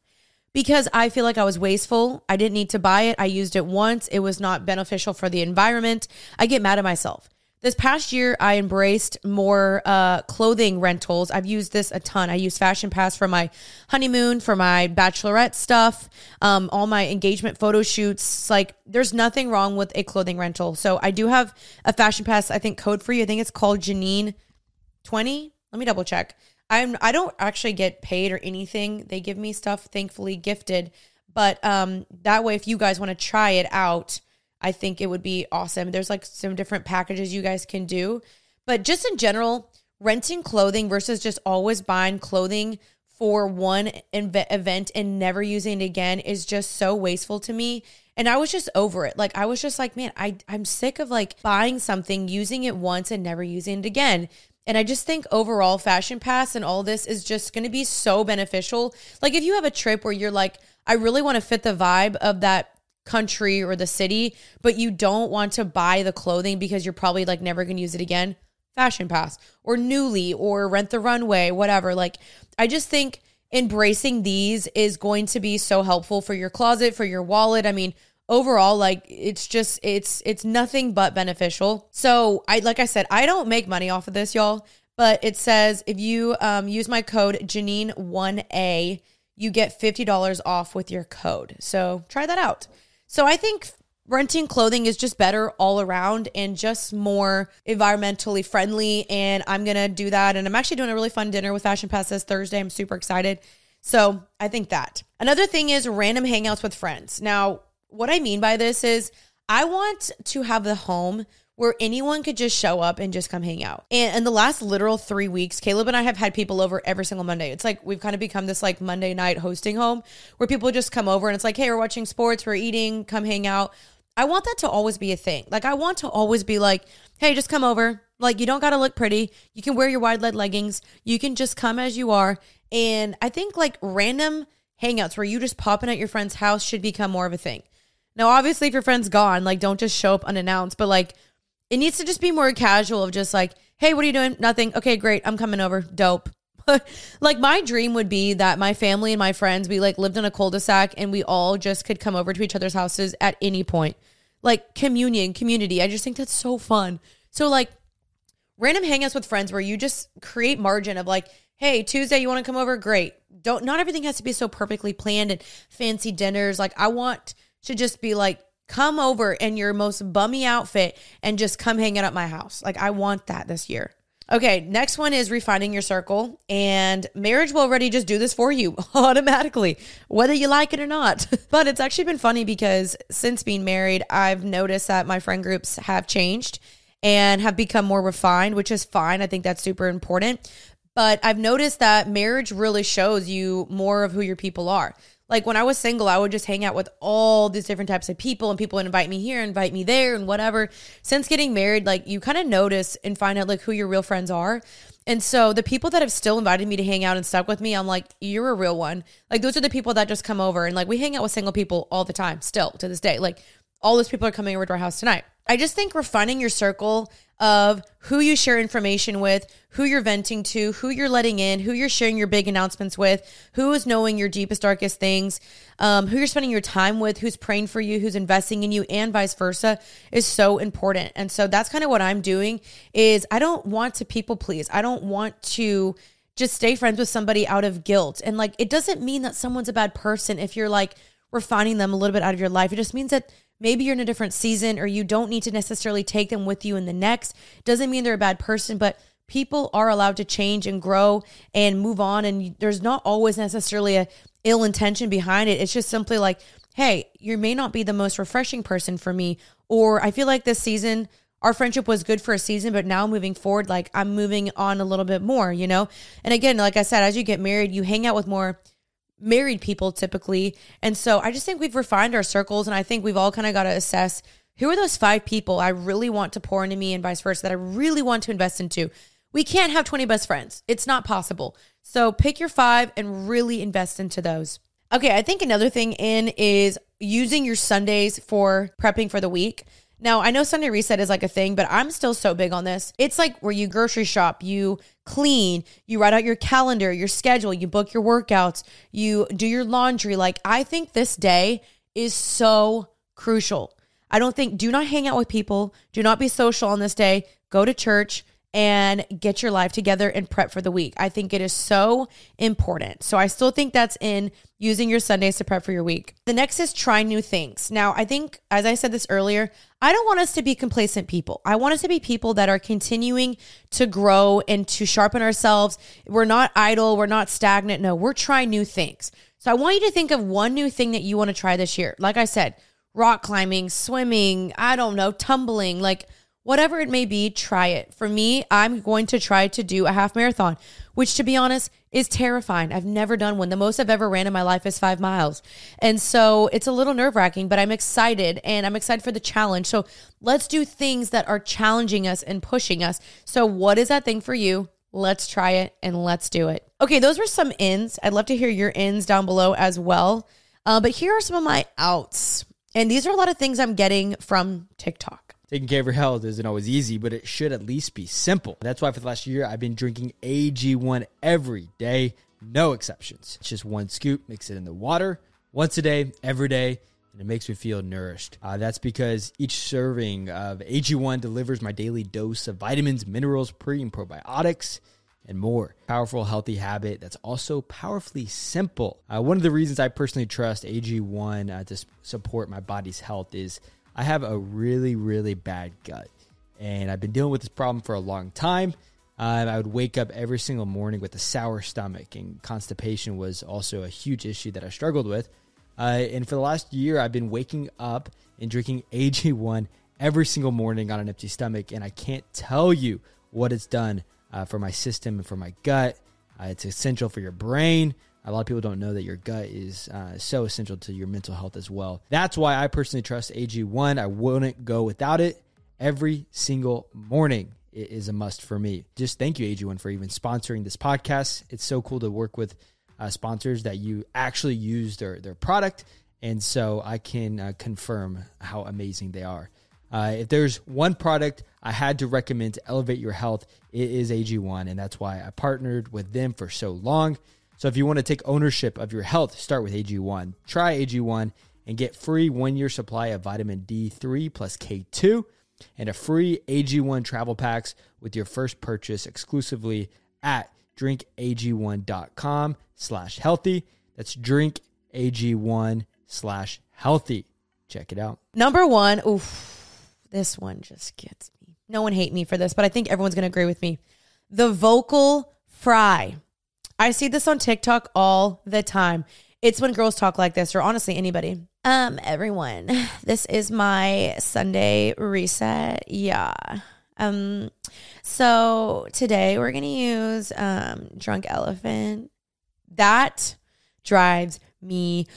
because I feel like I was wasteful. I didn't need to buy it. I used it once. It was not beneficial for the environment. I get mad at myself. This past year, I embraced more uh, clothing rentals. I've used this a ton. I use Fashion Pass for my honeymoon, for my bachelorette stuff, um, all my engagement photo shoots. Like, there's nothing wrong with a clothing rental. So I do have a Fashion Pass, I think, code for you. I think it's called Jeanine 20. Let me double check. I'm I don't actually get paid or anything. They give me stuff, thankfully gifted. But um, that way, if you guys want to try it out, I think it would be awesome. There's like some different packages you guys can do. But just in general, renting clothing versus just always buying clothing for one event and never using it again is just so wasteful to me. And I was just over it. Like I was just like, man, I I'm sick of like buying something, using it once and never using it again. And I just think overall fashion pass and all this is just going to be so beneficial. Like if you have a trip where you're like I really want to fit the vibe of that country or the city, but you don't want to buy the clothing because you're probably like never going to use it again, Fashion Pass or Nuuly or Rent the Runway, whatever. Like, I just think embracing these is going to be so helpful for your closet, for your wallet. I mean, overall like it's just it's it's nothing but beneficial so i like i said i don't make money off of this y'all but it says if you um, use my code jeanine 1a you get $50 off with your code so try that out so I think renting clothing is just better all around and just more environmentally friendly. And I'm going to do that. And I'm actually doing a really fun dinner with Fashion Pass this Thursday. I'm super excited. So I think that. Another thing is random hangouts with friends. Now, what I mean by this is I want to have the home where anyone could just show up and just come hang out. And in the last literal three weeks, Caleb and I have had people over every single Monday. It's like we've kind of become this like Monday night hosting home where people just come over and it's like, hey, we're watching sports, we're eating, come hang out. I want that to always be a thing. Like, I want to always be like, hey, just come over. Like, you don't got to look pretty. You can wear your wide leg leggings. You can just come as you are. And I think like random hangouts where you just pop in at your friend's house should become more of a thing. Now, obviously, if your friend's gone, like, don't just show up unannounced, but like, it needs to just be more casual of just like, hey, what are you doing? Nothing. Okay, great. I'm coming over. Dope. *laughs* like my dream would be that my family and my friends, we like lived in a cul-de-sac and we all just could come over to each other's houses at any point. Like communion, community. I just think that's so fun. So like random hangouts with friends where you just create margin of like, hey, Tuesday you want to come over? Great. Don't not everything has to be so perfectly planned and fancy dinners. Like I want to just be like come over in your most bummy outfit and just come hang out at my house. Like I want that this year. Okay, next one is refining your circle, and marriage will already just do this for you *laughs* automatically, whether you like it or not. *laughs* but it's actually been funny because since being married, I've noticed that my friend groups have changed and have become more refined, which is fine. I think that's super important. But I've noticed that marriage really shows you more of who your people are. Like when I was single, I would just hang out with all these different types of people, and people would invite me here, invite me there, and whatever. Since getting married, like you kind of notice and find out like who your real friends are. And so the people that have still invited me to hang out and stuck with me, I'm like, you're a real one. Like those are the people that just come over and like we hang out with single people all the time, still to this day. Like all those people are coming over to our house tonight. I just think refining your circle of who you share information with, who you're venting to, who you're letting in, who you're sharing your big announcements with, who is knowing your deepest, darkest things, um, who you're spending your time with, who's praying for you, who's investing in you, and vice versa is so important. And so that's kind of what I'm doing is I don't want to people please. I don't want to just stay friends with somebody out of guilt. And like it doesn't mean that someone's a bad person if you're like refining them a little bit out of your life. It just means that maybe you're in a different season or you don't need to necessarily take them with you in the next. Doesn't mean they're a bad person, but people are allowed to change and grow and move on and there's not always necessarily a ill intention behind it. It's just simply like, hey, you may not be the most refreshing person for me or I feel like this season our friendship was good for a season, but now moving forward, like I'm moving on a little bit more, you know? And again, like I said, as you get married, you hang out with more married people typically. And so I just think we've refined our circles and I think we've all kind of got to assess who are those five people I really want to pour into me and vice versa that I really want to invest into. We can't have 20 best friends. It's not possible. So pick your five and really invest into those. Okay, I think another thing in is using your Sundays for prepping for the week. Now, I know Sunday reset is like a thing, but I'm still so big on this. It's like where you grocery shop, you clean, you write out your calendar, your schedule, you book your workouts, you do your laundry. Like, I think this day is so crucial. I don't think, do not hang out with people, do not be social on this day, go to church and get your life together and prep for the week. I think it is so important. So I still think that's in using your Sundays to prep for your week. The next is try new things. Now, I think, as I said this earlier, I don't want us to be complacent people. I want us to be people that are continuing to grow and to sharpen ourselves. We're not idle, we're not stagnant. No, we're trying new things. So I want you to think of one new thing that you want to try this year. Like I said, rock climbing, swimming, I don't know, tumbling, like whatever it may be, try it. For me, I'm going to try to do a half marathon, which to be honest is terrifying. I've never done one. The most I've ever ran in my life is five miles. And so it's a little nerve wracking, but I'm excited and I'm excited for the challenge. So let's do things that are challenging us and pushing us. So, what is that thing for you? Let's try it and let's do it. Okay, those were some ins. I'd love to hear your ins down below as well. Uh, but here are some of my outs. And these are a lot of things I'm getting from TikTok. Taking care of your health isn't always easy, but it should at least be simple. That's why for the last year, I've been drinking AG1 every day, no exceptions. It's just one scoop, mix it in the water once a day, every day, and it makes me feel nourished. Uh, that's because each serving of AG1 delivers my daily dose of vitamins, minerals, pre and probiotics and more. Powerful, healthy habit that's also powerfully simple. Uh, one of the reasons I personally trust AG1 uh, to support my body's health is I have a really, really bad gut. And I've been dealing with this problem for a long time. Uh, I would wake up every single morning with a sour stomach, and constipation was also a huge issue that I struggled with. Uh, and for the last year, I've been waking up and drinking *laughs* AG1 every single morning on an empty stomach, and I can't tell you what it's done uh, for my system and for my gut. Uh, it's essential for your brain. A lot of people don't know that your gut is uh, so essential to your mental health as well. That's why I personally trust AG1. I wouldn't go without it every single morning. It is a must for me. Just thank you, AG1, for even sponsoring this podcast. It's so cool to work with uh, sponsors that you actually use their, their product. And so I can uh, confirm how amazing they are. Uh, if there's one product I had to recommend to elevate your health, it is AG1. And that's why I partnered with them for so long. So if you want to take ownership of your health, start with AG1. Try AG1 and get free one year supply of vitamin D3 plus K2 and a free AG1 travel packs with your first purchase exclusively at drinkag1.com slash healthy. That's drinkag1 slash healthy. Check it out. Number one, oof, this one just gets me. No one hate me for this, but I think everyone's going to agree with me. the vocal fry. I see this on TikTok all the time. It's when girls talk like this, or honestly, anybody. Um, everyone, *sighs* this is my Sunday reset. Yeah. Um, so today we're gonna use um drunk elephant. That drives me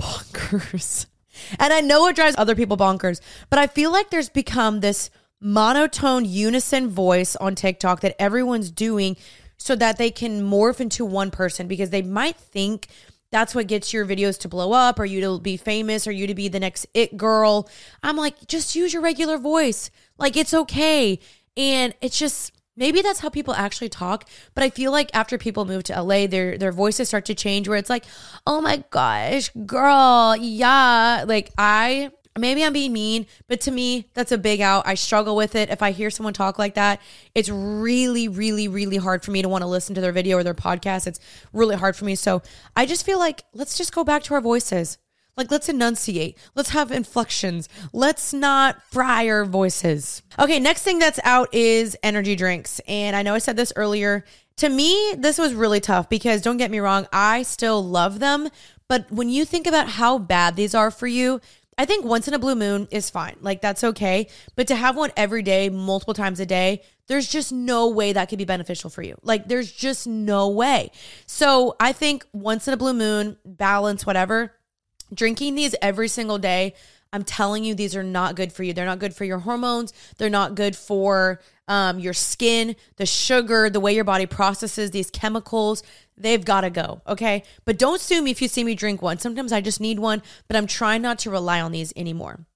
bonkers. *laughs* And I know it drives other people bonkers, but I feel like there's become this monotone unison voice on TikTok that everyone's doing so that they can morph into one person because they might think that's what gets your videos to blow up or you to be famous or you to be the next it girl. I'm like, just use your regular voice. Like it's okay. And it's just maybe that's how people actually talk, but I feel like after people move to LA, their their voices start to change where it's like, "Oh my gosh, girl, yeah." Like I maybe I'm being mean, but to me, that's a big out. I struggle with it. If I hear someone talk like that, it's really, really, really hard for me to want to listen to their video or their podcast. It's really hard for me. So I just feel like let's just go back to our voices. Like, let's enunciate. Let's have inflections. Let's not fry our voices. Okay, next thing that's out is energy drinks. And I know I said this earlier. To me, this was really tough because don't get me wrong, I still love them. But when you think about how bad these are for you, I think once in a blue moon is fine. Like, that's okay. But to have one every day, multiple times a day, there's just no way that could be beneficial for you. Like, there's just no way. So I think once in a blue moon, balance, whatever Drinking these every single day, I'm telling you, these are not good for you. They're not good for your hormones. They're not good for um, your skin, the sugar, the way your body processes these chemicals. They've got to go. Okay. But don't sue me if you see me drink one. Sometimes I just need one, but I'm trying not to rely on these anymore.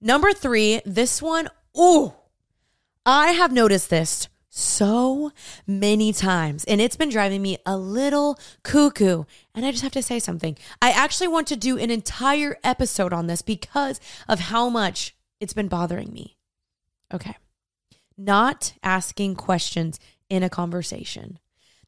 Number three, this one, ooh, I have noticed this so many times and it's been driving me a little cuckoo. And I just have to say something. I actually want to do an entire episode on this because of how much it's been bothering me. Okay. Not asking questions in a conversation.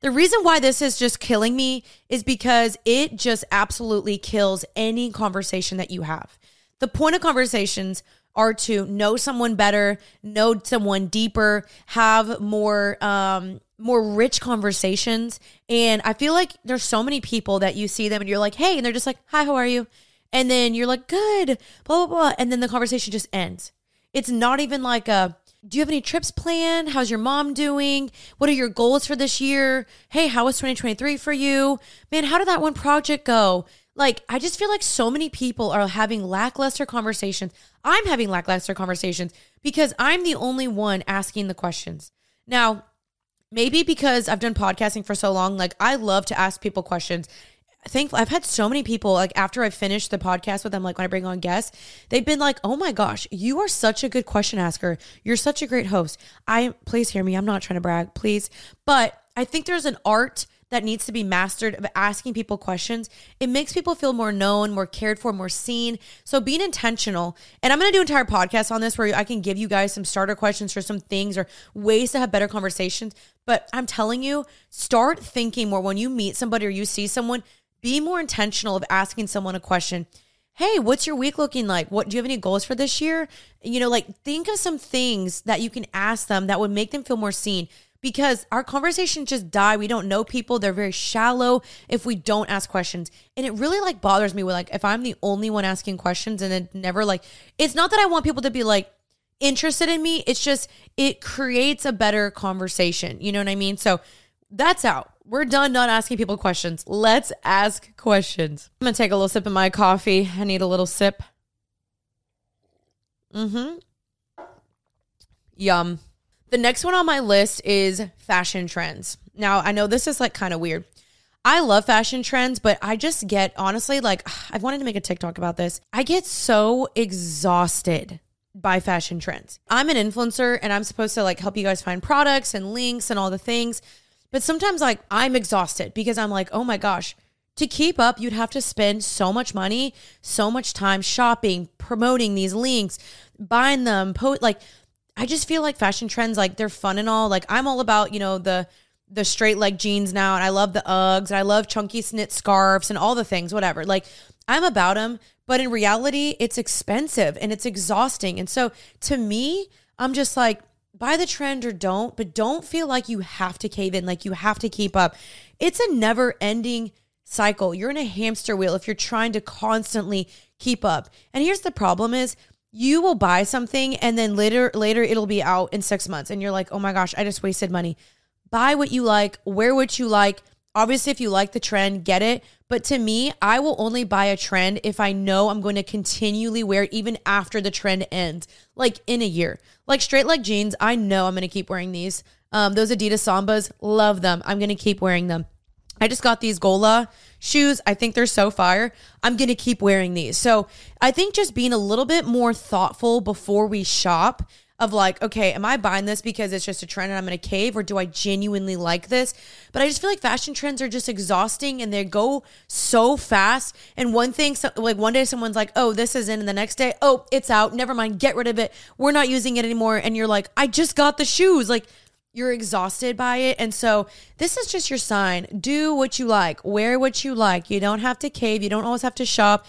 The reason why this is just killing me is because it just absolutely kills any conversation that you have. The point of conversations are to know someone better, know someone deeper, have more um more rich conversations. And I feel like there's so many people that you see them and you're like, "Hey," and they're just like, "Hi, how are you?" And then you're like, "Good." blah blah blah, and then the conversation just ends. It's not even like a do you have any trips planned? How's your mom doing? What are your goals for this year? Hey, how was 2023 for you? Man, how did that one project go? Like, I just feel like so many people are having lackluster conversations. I'm having lackluster conversations because I'm the only one asking the questions. Now, maybe because I've done podcasting for so long, like I love to ask people questions. Thankfully, I've had so many people like after I finish the podcast with them, like when I bring on guests, they've been like, "Oh my gosh, you are such a good question asker. You're such a great host." I please hear me. I'm not trying to brag, please, but I think there's an art that needs to be mastered of asking people questions. It makes people feel more known, more cared for, more seen. So being intentional, and I'm going to do an entire podcast on this where I can give you guys some starter questions for some things or ways to have better conversations. But I'm telling you, start thinking more when you meet somebody or you see someone, be more intentional of asking someone a question hey, what's your week looking like? What do you have any goals for this year? You know, like think of some things that you can ask them that would make them feel more seen because our conversations just die. We don't know people. They're very shallow if we don't ask questions. And it really like bothers me with like if I'm the only one asking questions and it never like it's not that I want people to be like interested in me. It's just it creates a better conversation. You know what I mean? So that's out. We're done not asking people questions. Let's ask questions. I'm gonna take a little sip of my coffee. I need a little sip. Mm-hmm. Yum. The next one on my list is fashion trends. Now, I know this is like kind of weird. I love fashion trends, but I just get honestly like *sighs* I've wanted to make a TikTok about this. I get so exhausted by fashion trends. I'm an influencer and I'm supposed to like help you guys find products and links and all the things. But sometimes like I'm exhausted because I'm like, "Oh my gosh, to keep up, you'd have to spend so much money, so much time shopping, promoting these links, buying them, po- like I just feel like fashion trends, like they're fun and all. Like I'm all about, you know, the the straight leg jeans now, and I love the Uggs, and I love chunky knit scarves and all the things, whatever. Like I'm about them, but in reality, it's expensive and it's exhausting. And so to me, I'm just like, buy the trend or don't, but don't feel like you have to cave in, like you have to keep up. It's a never ending cycle. You're in a hamster wheel if you're trying to constantly keep up. And here's the problem is you will buy something and then later later it'll be out in 6 months and you're like, "Oh my gosh, I just wasted money." Buy what you like, wear what you like. Obviously, if you like the trend, get it. But to me, I will only buy a trend if I know I'm going to continually wear it even after the trend ends, like in a year. Like straight leg jeans, I know I'm going to keep wearing these. Um, those Adidas Sambas, love them. I'm going to keep wearing them. I just got these Gola shoes. I think they're so fire. I'm going to keep wearing these. So I think just being a little bit more thoughtful before we shop of like, okay, am I buying this because it's just a trend and I'm going to cave or do I genuinely like this? But I just feel like fashion trends are just exhausting and they go so fast. And one thing, so, like one day someone's like, oh, this is in, and the next day, oh, it's out. Never mind. Get rid of it. We're not using it anymore. And you're like, I just got the shoes. Like, you're exhausted by it. And so this is just your sign. Do what you like, wear what you like. You don't have to cave, you don't always have to shop.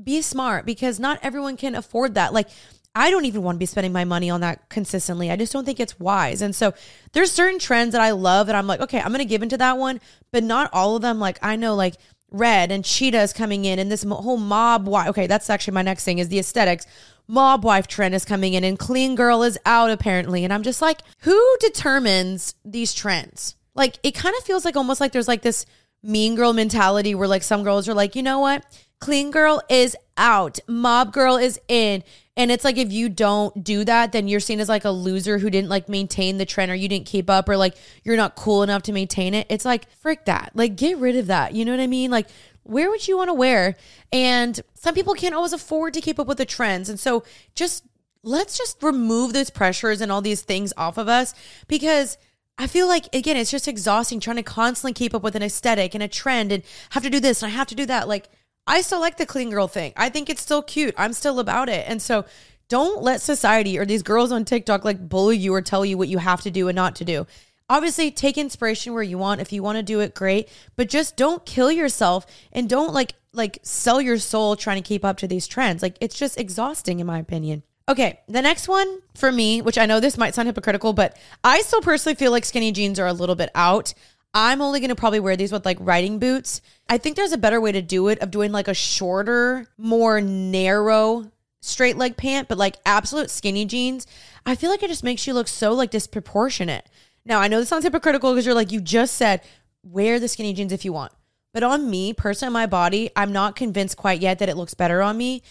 Be smart because not everyone can afford that. Like, I don't even want to be spending my money on that consistently. I just don't think it's wise. And so there's certain trends that I love that I'm like, okay, I'm going to give into that one, but not all of them. Like I know like red and cheetah is coming in and this whole mob wife. Okay, that's actually my next thing is the aesthetics. Mob wife trend is coming in and clean girl is out apparently. And I'm just like, who determines these trends? Like it kind of feels like almost like there's like this mean girl mentality where like some girls are like, you know what? Clean girl is out. Mob girl is in. And it's like if you don't do that, then you're seen as like a loser who didn't like maintain the trend or you didn't keep up or like you're not cool enough to maintain it. It's like, frick that. Like get rid of that. You know what I mean? Like wear what you want to wear. And some people can't always afford to keep up with the trends. And so just let's just remove those pressures and all these things off of us because I feel like again, it's just exhausting trying to constantly keep up with an aesthetic and a trend and have to do this and I have to do that. Like I still like the clean girl thing. I think it's still cute. I'm still about it. And so don't let society or these girls on TikTok like bully you or tell you what you have to do and not to do. Obviously, take inspiration where you want. If you want to do it, great. But just don't kill yourself and don't like like sell your soul trying to keep up to these trends. Like it's just exhausting in my opinion. Okay, the next one for me, which I know this might sound hypocritical, but I still personally feel like skinny jeans are a little bit out. I'm only going to probably wear these with like riding boots. I think there's a better way to do it of doing like a shorter, more narrow straight leg pant, but like absolute skinny jeans. I feel like it just makes you look so like disproportionate. Now, I know this sounds hypocritical because you're like, you just said wear the skinny jeans if you want. But on me, personally, my body, I'm not convinced quite yet that it looks better on me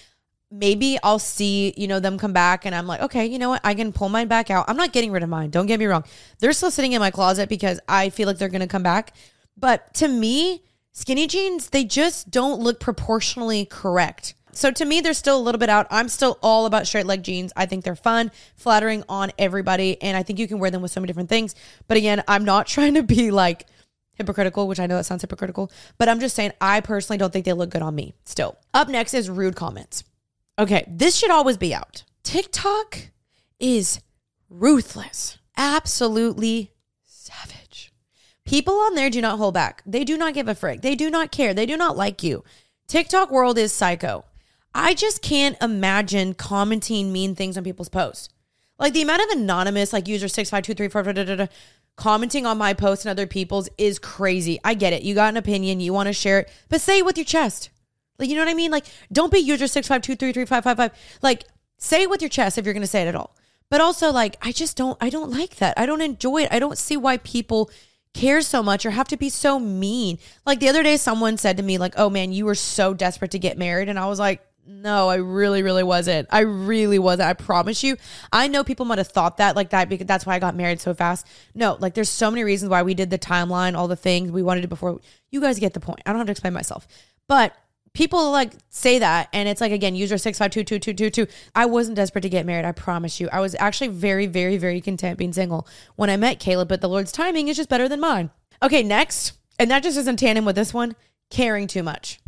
maybe I'll see, you know, them come back and I'm like, okay, you know what? I can pull mine back out. I'm not getting rid of mine. Don't get me wrong. They're still sitting in my closet because I feel like they're going to come back. But to me, skinny jeans, they just don't look proportionally correct. So to me, they're still a little bit out. I'm still all about straight leg jeans. I think they're fun, flattering on everybody, and I think you can wear them with so many different things. But again, I'm not *laughs* trying to be like hypocritical, which I know that sounds hypocritical, but I'm just saying I personally don't think they look good on me still. Up next is rude comments. Okay, this should always be out. TikTok is ruthless, absolutely savage. People on there do not hold back. They do not give a frick. They do not care. They do not like you. TikTok world is psycho. I just can't imagine commenting mean things on people's posts. Like the amount of anonymous, like user six five two three four commenting on my posts and other people's is crazy. I get it. You got an opinion, you want to share it, but say it with your chest. Like, you know what I mean? Like, don't be user six five two three three five five five. Like, say it with your chest if you're gonna say it at all. But also, like, I just don't I don't like that. I don't enjoy it. I don't see why people care so much or have to be so mean. Like the other day someone said to me, like, oh man, you were so desperate to get married. And I was like, no, I really, really wasn't. I really wasn't. I promise you. I know people might have thought that like that because that's why I got married so fast. No, like there's so many reasons why we did the timeline, all the things we wanted to before. You guys get the point. I don't have to explain myself. But people like say that and it's like again user 6522222 i wasn't desperate to get married i promise you. I was actually very very very content being single when i met caleb but the lord's timing is just better than mine. Okay next and that just isn't tandem with this one caring too much.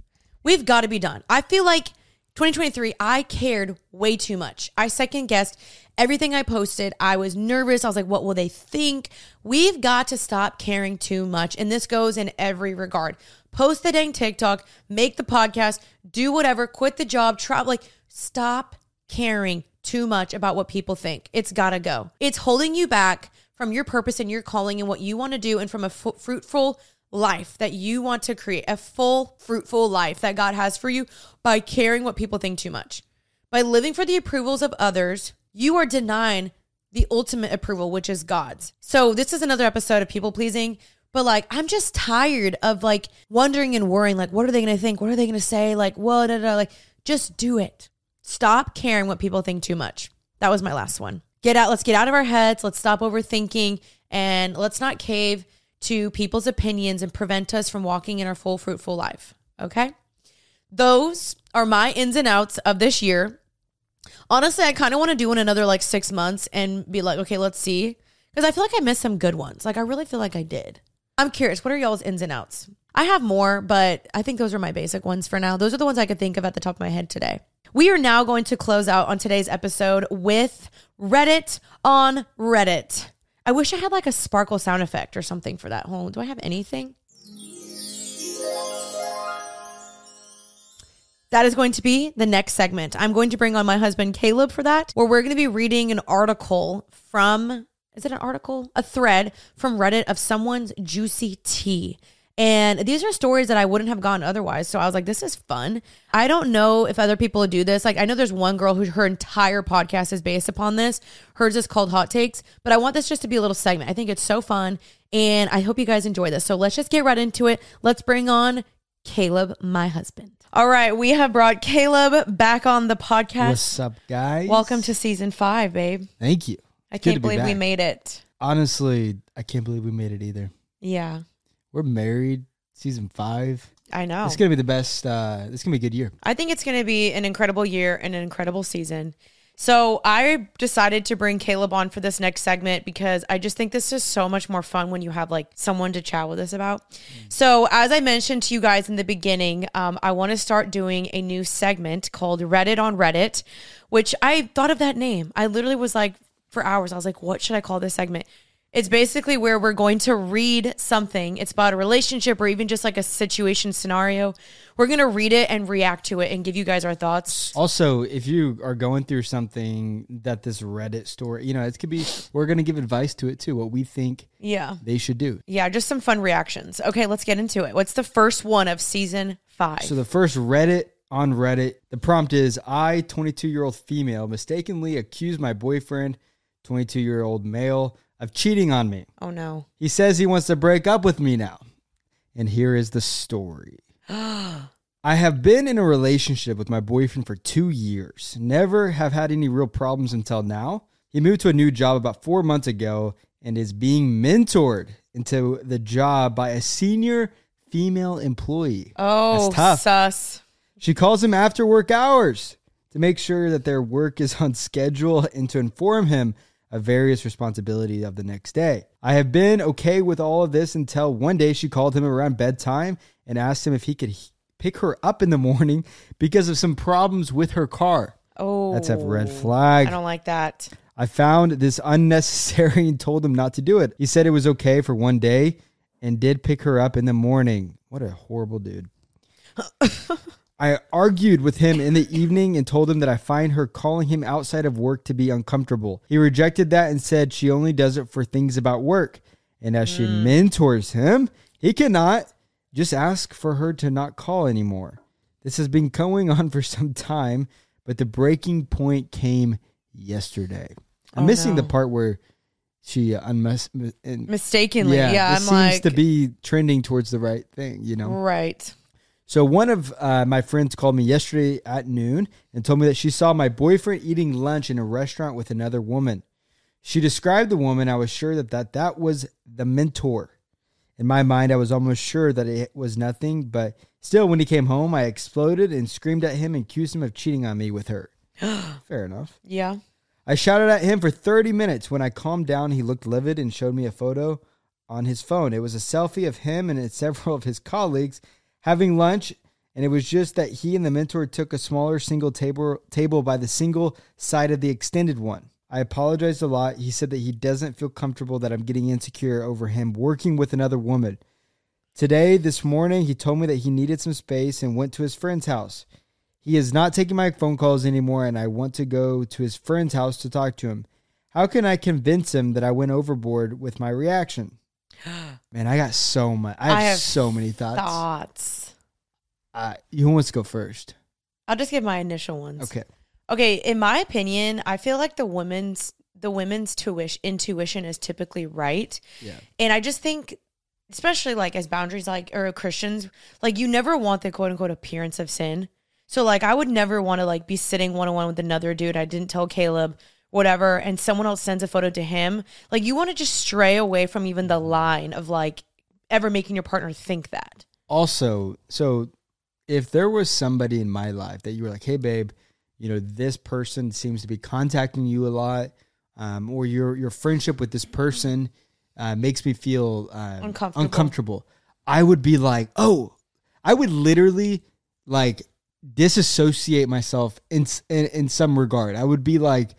We've got to be done. I feel like 2023 i cared way too much i second guessed everything i posted i was nervous i was like what will they think we've got to stop caring too much and this goes in every regard post the dang TikTok, make the podcast, do whatever, quit the job, travel. Like, stop caring too much about what people think. It's got to go. It's holding you back from your purpose and your calling and what you want to do and from a f- fruitful life that you want to create, a full, fruitful life that God has for you by caring what people think too much. By living for the approvals of others, you are denying the ultimate approval, which is God's. So, this is another episode of people pleasing. But like, I'm just tired of like wondering and worrying, like, what are they to think? What are they to say? Like, what? Like, just do it. Stop caring what people think too much. That was my last one. Get out. Let's get out of our heads. Let's stop overthinking and let's not cave to people's opinions and prevent us from walking in our full, fruitful life. Okay. Those are my ins and outs of this year. Honestly, I kind of want to do in another like six months and be like, okay, let's see. Because I feel like I missed some good ones. Like, I really feel like I did. I'm curious, what are y'all's ins and outs? I have more, but I think those are my basic ones for now. Those are the ones I could think of at the top of my head today. We are now going to close out on today's episode with Read it on Reddit. I wish I had like a sparkle sound effect or something for that. Hold, do I have anything? That is going to be the next segment. I'm going to bring on my husband Caleb for that, where we're going to be reading an article from is it an article? A thread from Reddit of someone's juicy tea. And these are stories that I wouldn't have gotten otherwise. So I was like, this is fun. I don't know if other people do this. Like, I know there's one girl who her entire podcast is based upon this. Hers is called Hot Takes, but I want this just to be a little segment. I think it's so fun. And I hope you guys enjoy this. So let's just get right into it. Let's bring on Caleb, my husband. All right. We have brought Caleb back on the podcast. What's up, guys? Welcome to season five, babe. Thank you. I can't believe we made it. Honestly, I can't believe we made it either. Yeah. We're married, season five. I know. It's gonna be the best. Uh, it's gonna be a good year. I think it's gonna be an incredible year and an incredible season. So I decided to bring Caleb on for this next segment because I just think this is so much more fun when you have like someone to chat with us about. Mm. So as I mentioned to you guys in the beginning, um, I want to start doing a new segment called Read it on Reddit, which I thought of that name. I literally was like, for hours. I was like, what should I call this segment? It's basically where we're going to read something. It's about a relationship or even just like a situation scenario. We're going to read it and react to it and give you guys our thoughts. Also, if you are going through something that this Reddit story, you know, it could be, we're going to give advice to it too, what we think yeah. they should do. Yeah, just some fun reactions. Okay, let's get into it. What's the first one of season five? So the first Read it on Reddit, the prompt is I, 22 year old female, mistakenly accused my boyfriend 22 year old male, of cheating on me. Oh no. He says he wants to break up with me now. And here is the story. *gasps* I have been in a relationship with my boyfriend for two years. Never have had any real problems until now. He moved to a new job about four months ago and is being mentored into the job by a senior female employee. Oh, That's tough. sus. She calls him after work hours to make sure that their work is on schedule and to inform him a various responsibility of the next day. I have been okay with all of this until one day she called him around bedtime and asked him if he could pick her up in the morning because of some problems with her car. Oh, that's a red oh, flag. I don't like that. I found this unnecessary and told him not to do it. He said it was okay for one day and did pick her up in the morning. What a horrible dude. *laughs* I argued with him in the evening and told him that I find her calling him outside of work to be uncomfortable. He rejected that and said she only does it for things about work. And as she mm. mentors him, he cannot just ask for her to not call anymore. This has been going on for some time, but the breaking point came yesterday. I'm oh, missing no. the part where she unmes- mistakenly. Yeah, yeah I'm seems like to be trending towards the right thing. You know, right. So one of uh, my friends called me yesterday at noon and told me that she saw my boyfriend eating lunch in a restaurant with another woman. She described the woman. I was sure that that, that was the mentor. In my mind, I was almost sure that it was nothing, but still, when he came home, I exploded and screamed at him and accused him of cheating on me with her. *gasps* Fair enough. Yeah. I shouted at him for 30 minutes. When I calmed down, he looked livid and showed me a photo on his phone. It was a selfie of him and *laughs* several of his colleagues having lunch, and it was just that he and the mentor took a smaller single table table by the single side of the extended one. I apologized a lot. He said that he doesn't feel comfortable that I'm getting insecure over him working with another woman. Today, this morning, he told me that he needed some space and went to his friend's house. He is not taking my phone calls anymore, and I want to go to his friend's house to talk to him. How can I convince him that I went overboard with my reaction? *gasps* Man, I got so much. I have, I have so many thoughts. Thoughts. Uh, who wants to go first? I'll just give my initial ones. Okay. Okay, in my opinion, I feel like the women's the women's tuition intuition is typically right. Yeah. And I just think especially like as boundaries like or Christians, like you never want the quote unquote appearance of sin. So like I would never want to like be sitting one on one with another dude. I didn't tell Caleb whatever and someone else sends a photo to him. Like you want to just stray away from even the line of like ever making your partner think that. Also, so if there was somebody in my life that you were like, hey, babe, you know, this person seems to be contacting you a lot, um, or your your friendship with this person uh, makes me feel um, Uncomfortable. uncomfortable. I would be like, oh, I would literally like disassociate myself in, in in some regard. I would be like,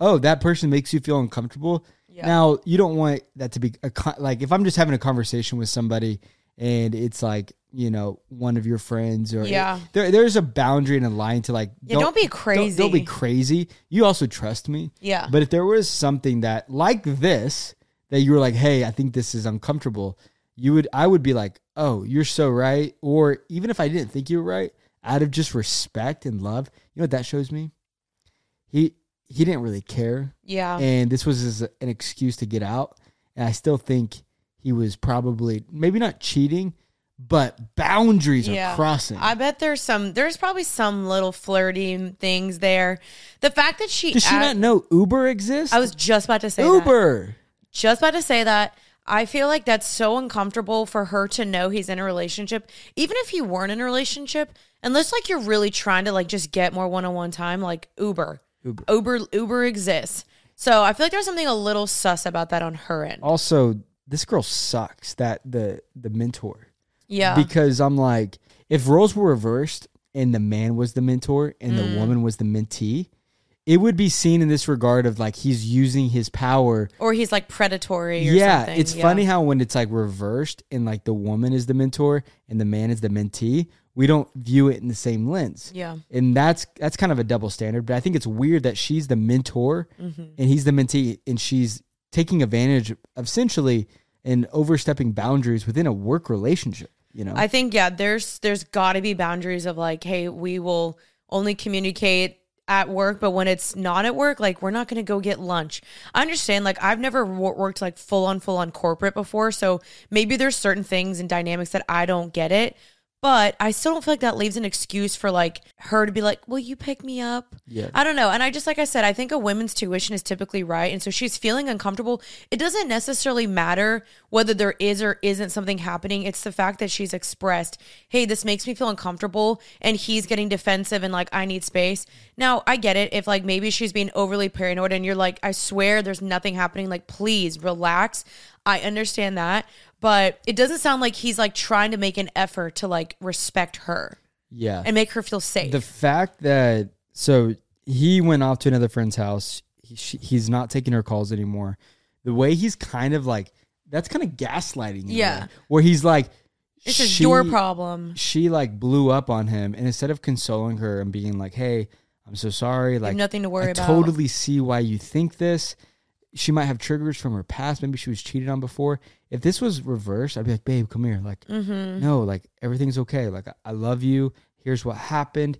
oh, that person makes you feel uncomfortable. Yeah. Now you don't want that to be a con- like if I'm just having a conversation with somebody and it's like you know one of your friends or Yeah. there there's a boundary and a line to like Yeah, don't be don't, don't be crazy. crazy. You also trust me. Yeah. But if there was something that like this that you were like, hey, I think this is uncomfortable, you would I would be like, oh, you're so right. Or even if I didn't think you were right, out of just respect and love, you know what that shows me? He he didn't really care, Yeah. and this was his, an excuse to get out. And I still think he was probably maybe not cheating, but boundaries Yeah. are crossing. I bet there's some there's probably some little flirty things there. The fact that she Does she not know Uber exists? I was just about to say that. Uber. Just about to say that. I feel like that's so uncomfortable for her to know he's in a relationship. Even if he weren't in a relationship, unless like you're really trying to like just get more one-on-one time, like Uber. Uber. Uber Uber exists. So I feel like there's something a little sus about that on her end. Also, this girl sucks. That the the mentor. Yeah. because I'm like, if roles were reversed and the man was the mentor and Mm. the woman was the mentee, it would be seen in this regard of like he's using his power. or he's like predatory or Yeah, something. it's Yeah. funny how when it's like reversed and like the woman is the mentor and the man is the mentee, we don't view it in the same lens. Yeah. And that's that's kind of a double standard, but I think it's weird that she's the mentor Mm-hmm. and he's the mentee and she's taking advantage of essentially and overstepping boundaries within a work relationship, you know. I think yeah, there's there's got to be boundaries of like, hey, we will only communicate at work, but when it's not at work, like we're not going to go get lunch. I understand. Like I've never wo- worked like full on full on corporate before, so maybe there's certain things and dynamics that I don't get it. But I still don't feel like that leaves an excuse for like her to be like, "Will you pick me up?" Yeah. I don't know. And I just like I said, I think a woman's tuition is typically right, and so she's feeling uncomfortable. It doesn't necessarily matter whether there is or isn't something happening. It's the fact that she's expressed, "Hey, this makes me feel uncomfortable," and he's getting defensive and like, "I need space." Now, I get it if like maybe she's being overly paranoid and you're like, "I swear there's nothing happening." Like, please relax. I understand that, but it doesn't sound like he's like trying to make an effort to like respect her yeah. and make her feel safe. the fact that so he went off to another friend's house he, she, he's not taking her calls anymore the way he's kind of like that's kind of gaslighting Yeah. way, where he's like is she- your problem. she like blew up on him and instead of consoling her and being like hey i'm so sorry like nothing to worry I about. totally see why you think this she might have triggers from her past maybe she was cheated on before if this was reversed i'd be like babe come here like Mm-hmm. no, like everything's okay. Like I- love you. Here's what happened.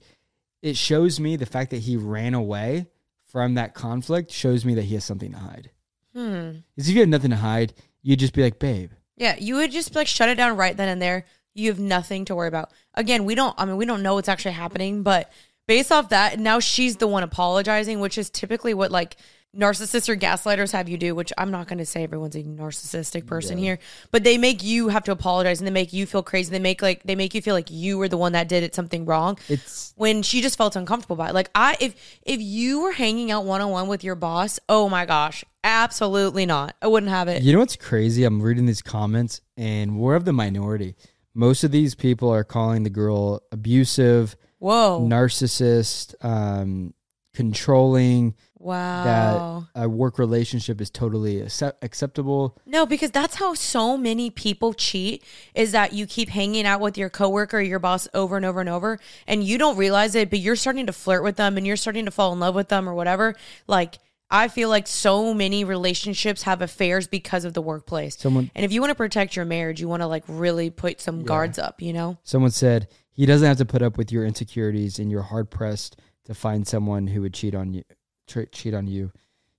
It shows me the fact that he ran away from that conflict shows me that he has something to hide. Hmm. Because if you had nothing to hide, you'd just be like, babe. Yeah, you would just like shut it down right then and there. You have nothing to worry about. Again, we don't. I mean, we don't know what's actually happening, but based off that, now she's the one apologizing, which is typically what like narcissists or gaslighters have you do. Which I'm not going to say everyone's a narcissistic person here, but they make you have to apologize and they make you feel crazy. They make like they make you feel like you were the one that did it something wrong. It's when she just felt uncomfortable by it. Like I if if you were hanging out one on one with your boss, oh my gosh, absolutely not. I wouldn't have it. you know what's crazy? I'm reading these comments and we're of the minority. Most of these people are calling the girl abusive, Whoa. narcissist, um, controlling, Wow. that a work relationship is totally accept- acceptable. No, because that's how so many people cheat is that you keep hanging out with your coworker or your boss over and over and over and you don't realize it, but you're starting to flirt with them and you're starting to fall in love with them or whatever. Like I feel like so many relationships have affairs because of the workplace. Someone- and if you want to protect your marriage, you want to like really put some guards up, you know? Someone said he doesn't have to put up with your insecurities, and you're hard pressed to find someone who would cheat on you. Tra- cheat on you.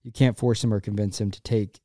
You can't force him or convince him to take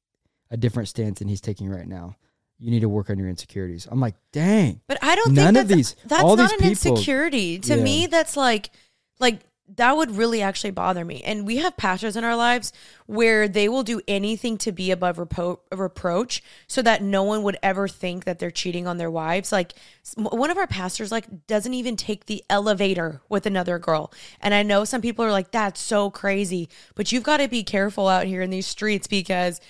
a different stance than he's taking right now. You need to work on your insecurities. I'm like, dang. But I don't None think of that's, these- that's all not these an people- insecurity. To Yeah. me, that's like like that would really actually bother me. And we have pastors in our lives where they will do anything to be above repro- reproach so that no one would ever think that they're cheating on their wives. Like one of our pastors like doesn't even take the elevator with another girl. And I know some people are like that's so crazy, but you've got to be careful out here in these streets because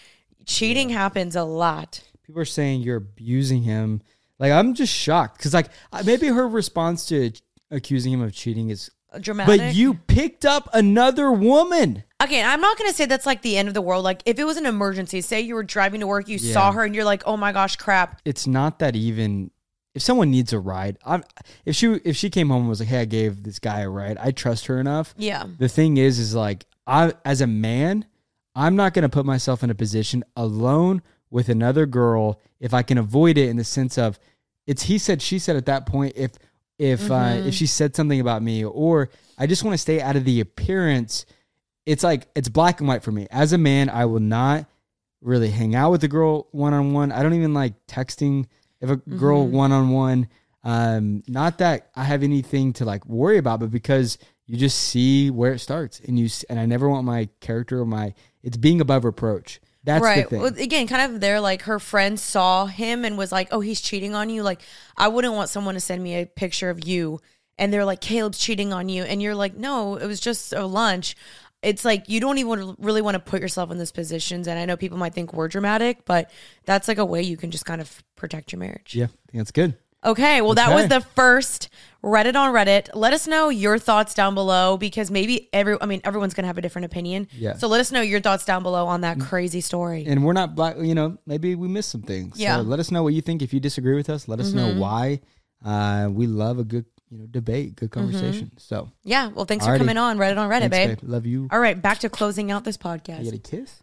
cheating happens a lot. People are saying you're abusing him. Like, I'm just shocked because, like, maybe her response to accusing him of cheating is, Dramatic. but you picked up another woman. Okay, I'm not gonna say that's like the end of the world. Like if it was an emergency, say you were driving to work, you saw her, and you're like, "Oh my gosh, crap!" it's not that even if someone needs a ride I'm, if she if she came home and was like hey i gave this guy a ride i trust her enough Yeah, the thing is is like i as a man i'm not going to put myself in a position alone with another girl if i can avoid it in the sense of it's he said she said at that point if if uh, if she said something about me or i just want to stay out of the appearance it's like it's black and white for me as a man i will not really hang out with a girl one on one. I don't even like texting if a girl one on one. Um, not that I have anything to like worry about, but because you just see where it starts, and you and I never want my character or my it's being above reproach. That's right. Well, again, kind of there, like her friend saw him and was like, "Oh, he's cheating on you." Like, I wouldn't want someone to send me a picture of you, and they're like, "Caleb's cheating on you," and you're like, "No, it was just a lunch." It's like you don't even really want to put yourself in those positions, and I know people might think we're dramatic, but that's like a way you can just kind of protect your marriage. yeah, I think that's good. Okay, well, that was the first Read it on Reddit. Let us know your thoughts down below because maybe every, I mean, everyone's gonna have a different opinion. Yeah. So let us know your thoughts down below on that mm. crazy story. And we're not black. You know, maybe we missed some things. Yeah. So let us know what you think. If you disagree with us, let us know mm-hmm. why. Uh, we love a good you know debate, good mm-hmm. conversation. So Yeah. Well, thanks Alrighty. for coming on Read it on Reddit, thanks, babe. babe. Love you. All right, back to closing out this You podcast. get a kiss?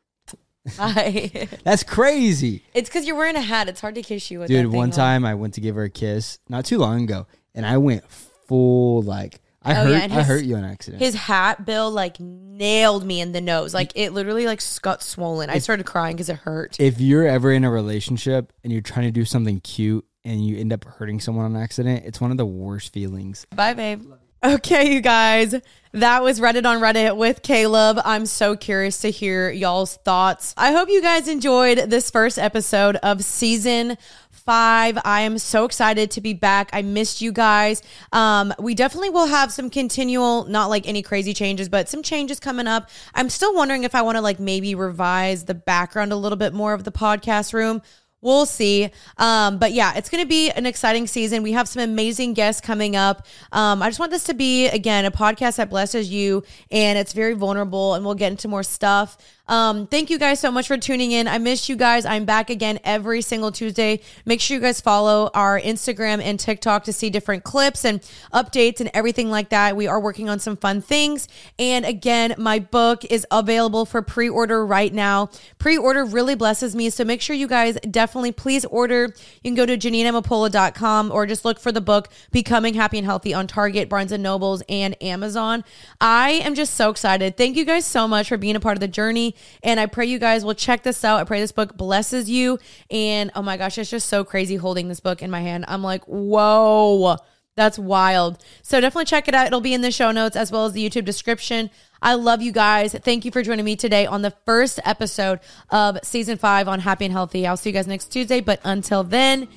Bye. *laughs* That's crazy. it's because you're wearing a hat. It's hard to kiss you with Dude, that thing one on. time I went to give her a kiss not too long ago, and I went full like I Oh, hurt yeah, I his- hurt you on accident. His hat, Bill, like nailed me in the nose. Like it literally like got swollen. I started crying because it hurt. if you're ever in a relationship and you're trying to do something cute and you end up hurting someone on accident, it's one of the worst feelings. Bye, babe. Okay, you guys. That was Read it on Reddit with Caleb. I'm so curious to hear y'all's thoughts. I hope you guys enjoyed this first episode of season five. I am so excited to be back. I missed you guys. Um, we definitely will have some continual, not like any crazy changes, but some changes coming up. I'm still wondering if I want to like maybe revise the background a little bit more of the podcast room. We'll see. Um, but yeah, it's going to be an exciting season. We have some amazing guests coming up. Um, I just want this to be, again, a podcast that blesses you and it's very vulnerable and we'll get into more stuff. Um, thank you guys so much for tuning in. I miss you guys. I'm back again every single Tuesday. Make sure you guys follow our Instagram and TikTok to see different clips and updates and everything like that. We are working on some fun things. And again, my book is available for pre order right now. Pre order really blesses me. So make sure you guys definitely please order. You can go to JeanineAmapola.com or just look for the book Becoming Happy and Healthy on Target, Barnes and Nobles, and Amazon. I am just so excited. Thank you guys so much for being a part of the journey. And I pray you guys will check this out. I pray this book blesses you. And oh my gosh, it's just so crazy holding this book in my hand. I'm like, whoa. That's wild. So definitely check it out. It'll be in the show notes as well as the YouTube description. I love you guys. Thank you for joining me today on the first episode of season five on Happy and Healthy. I'll see you guys next Tuesday. But until then,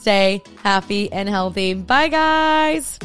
stay happy and healthy. Bye, guys.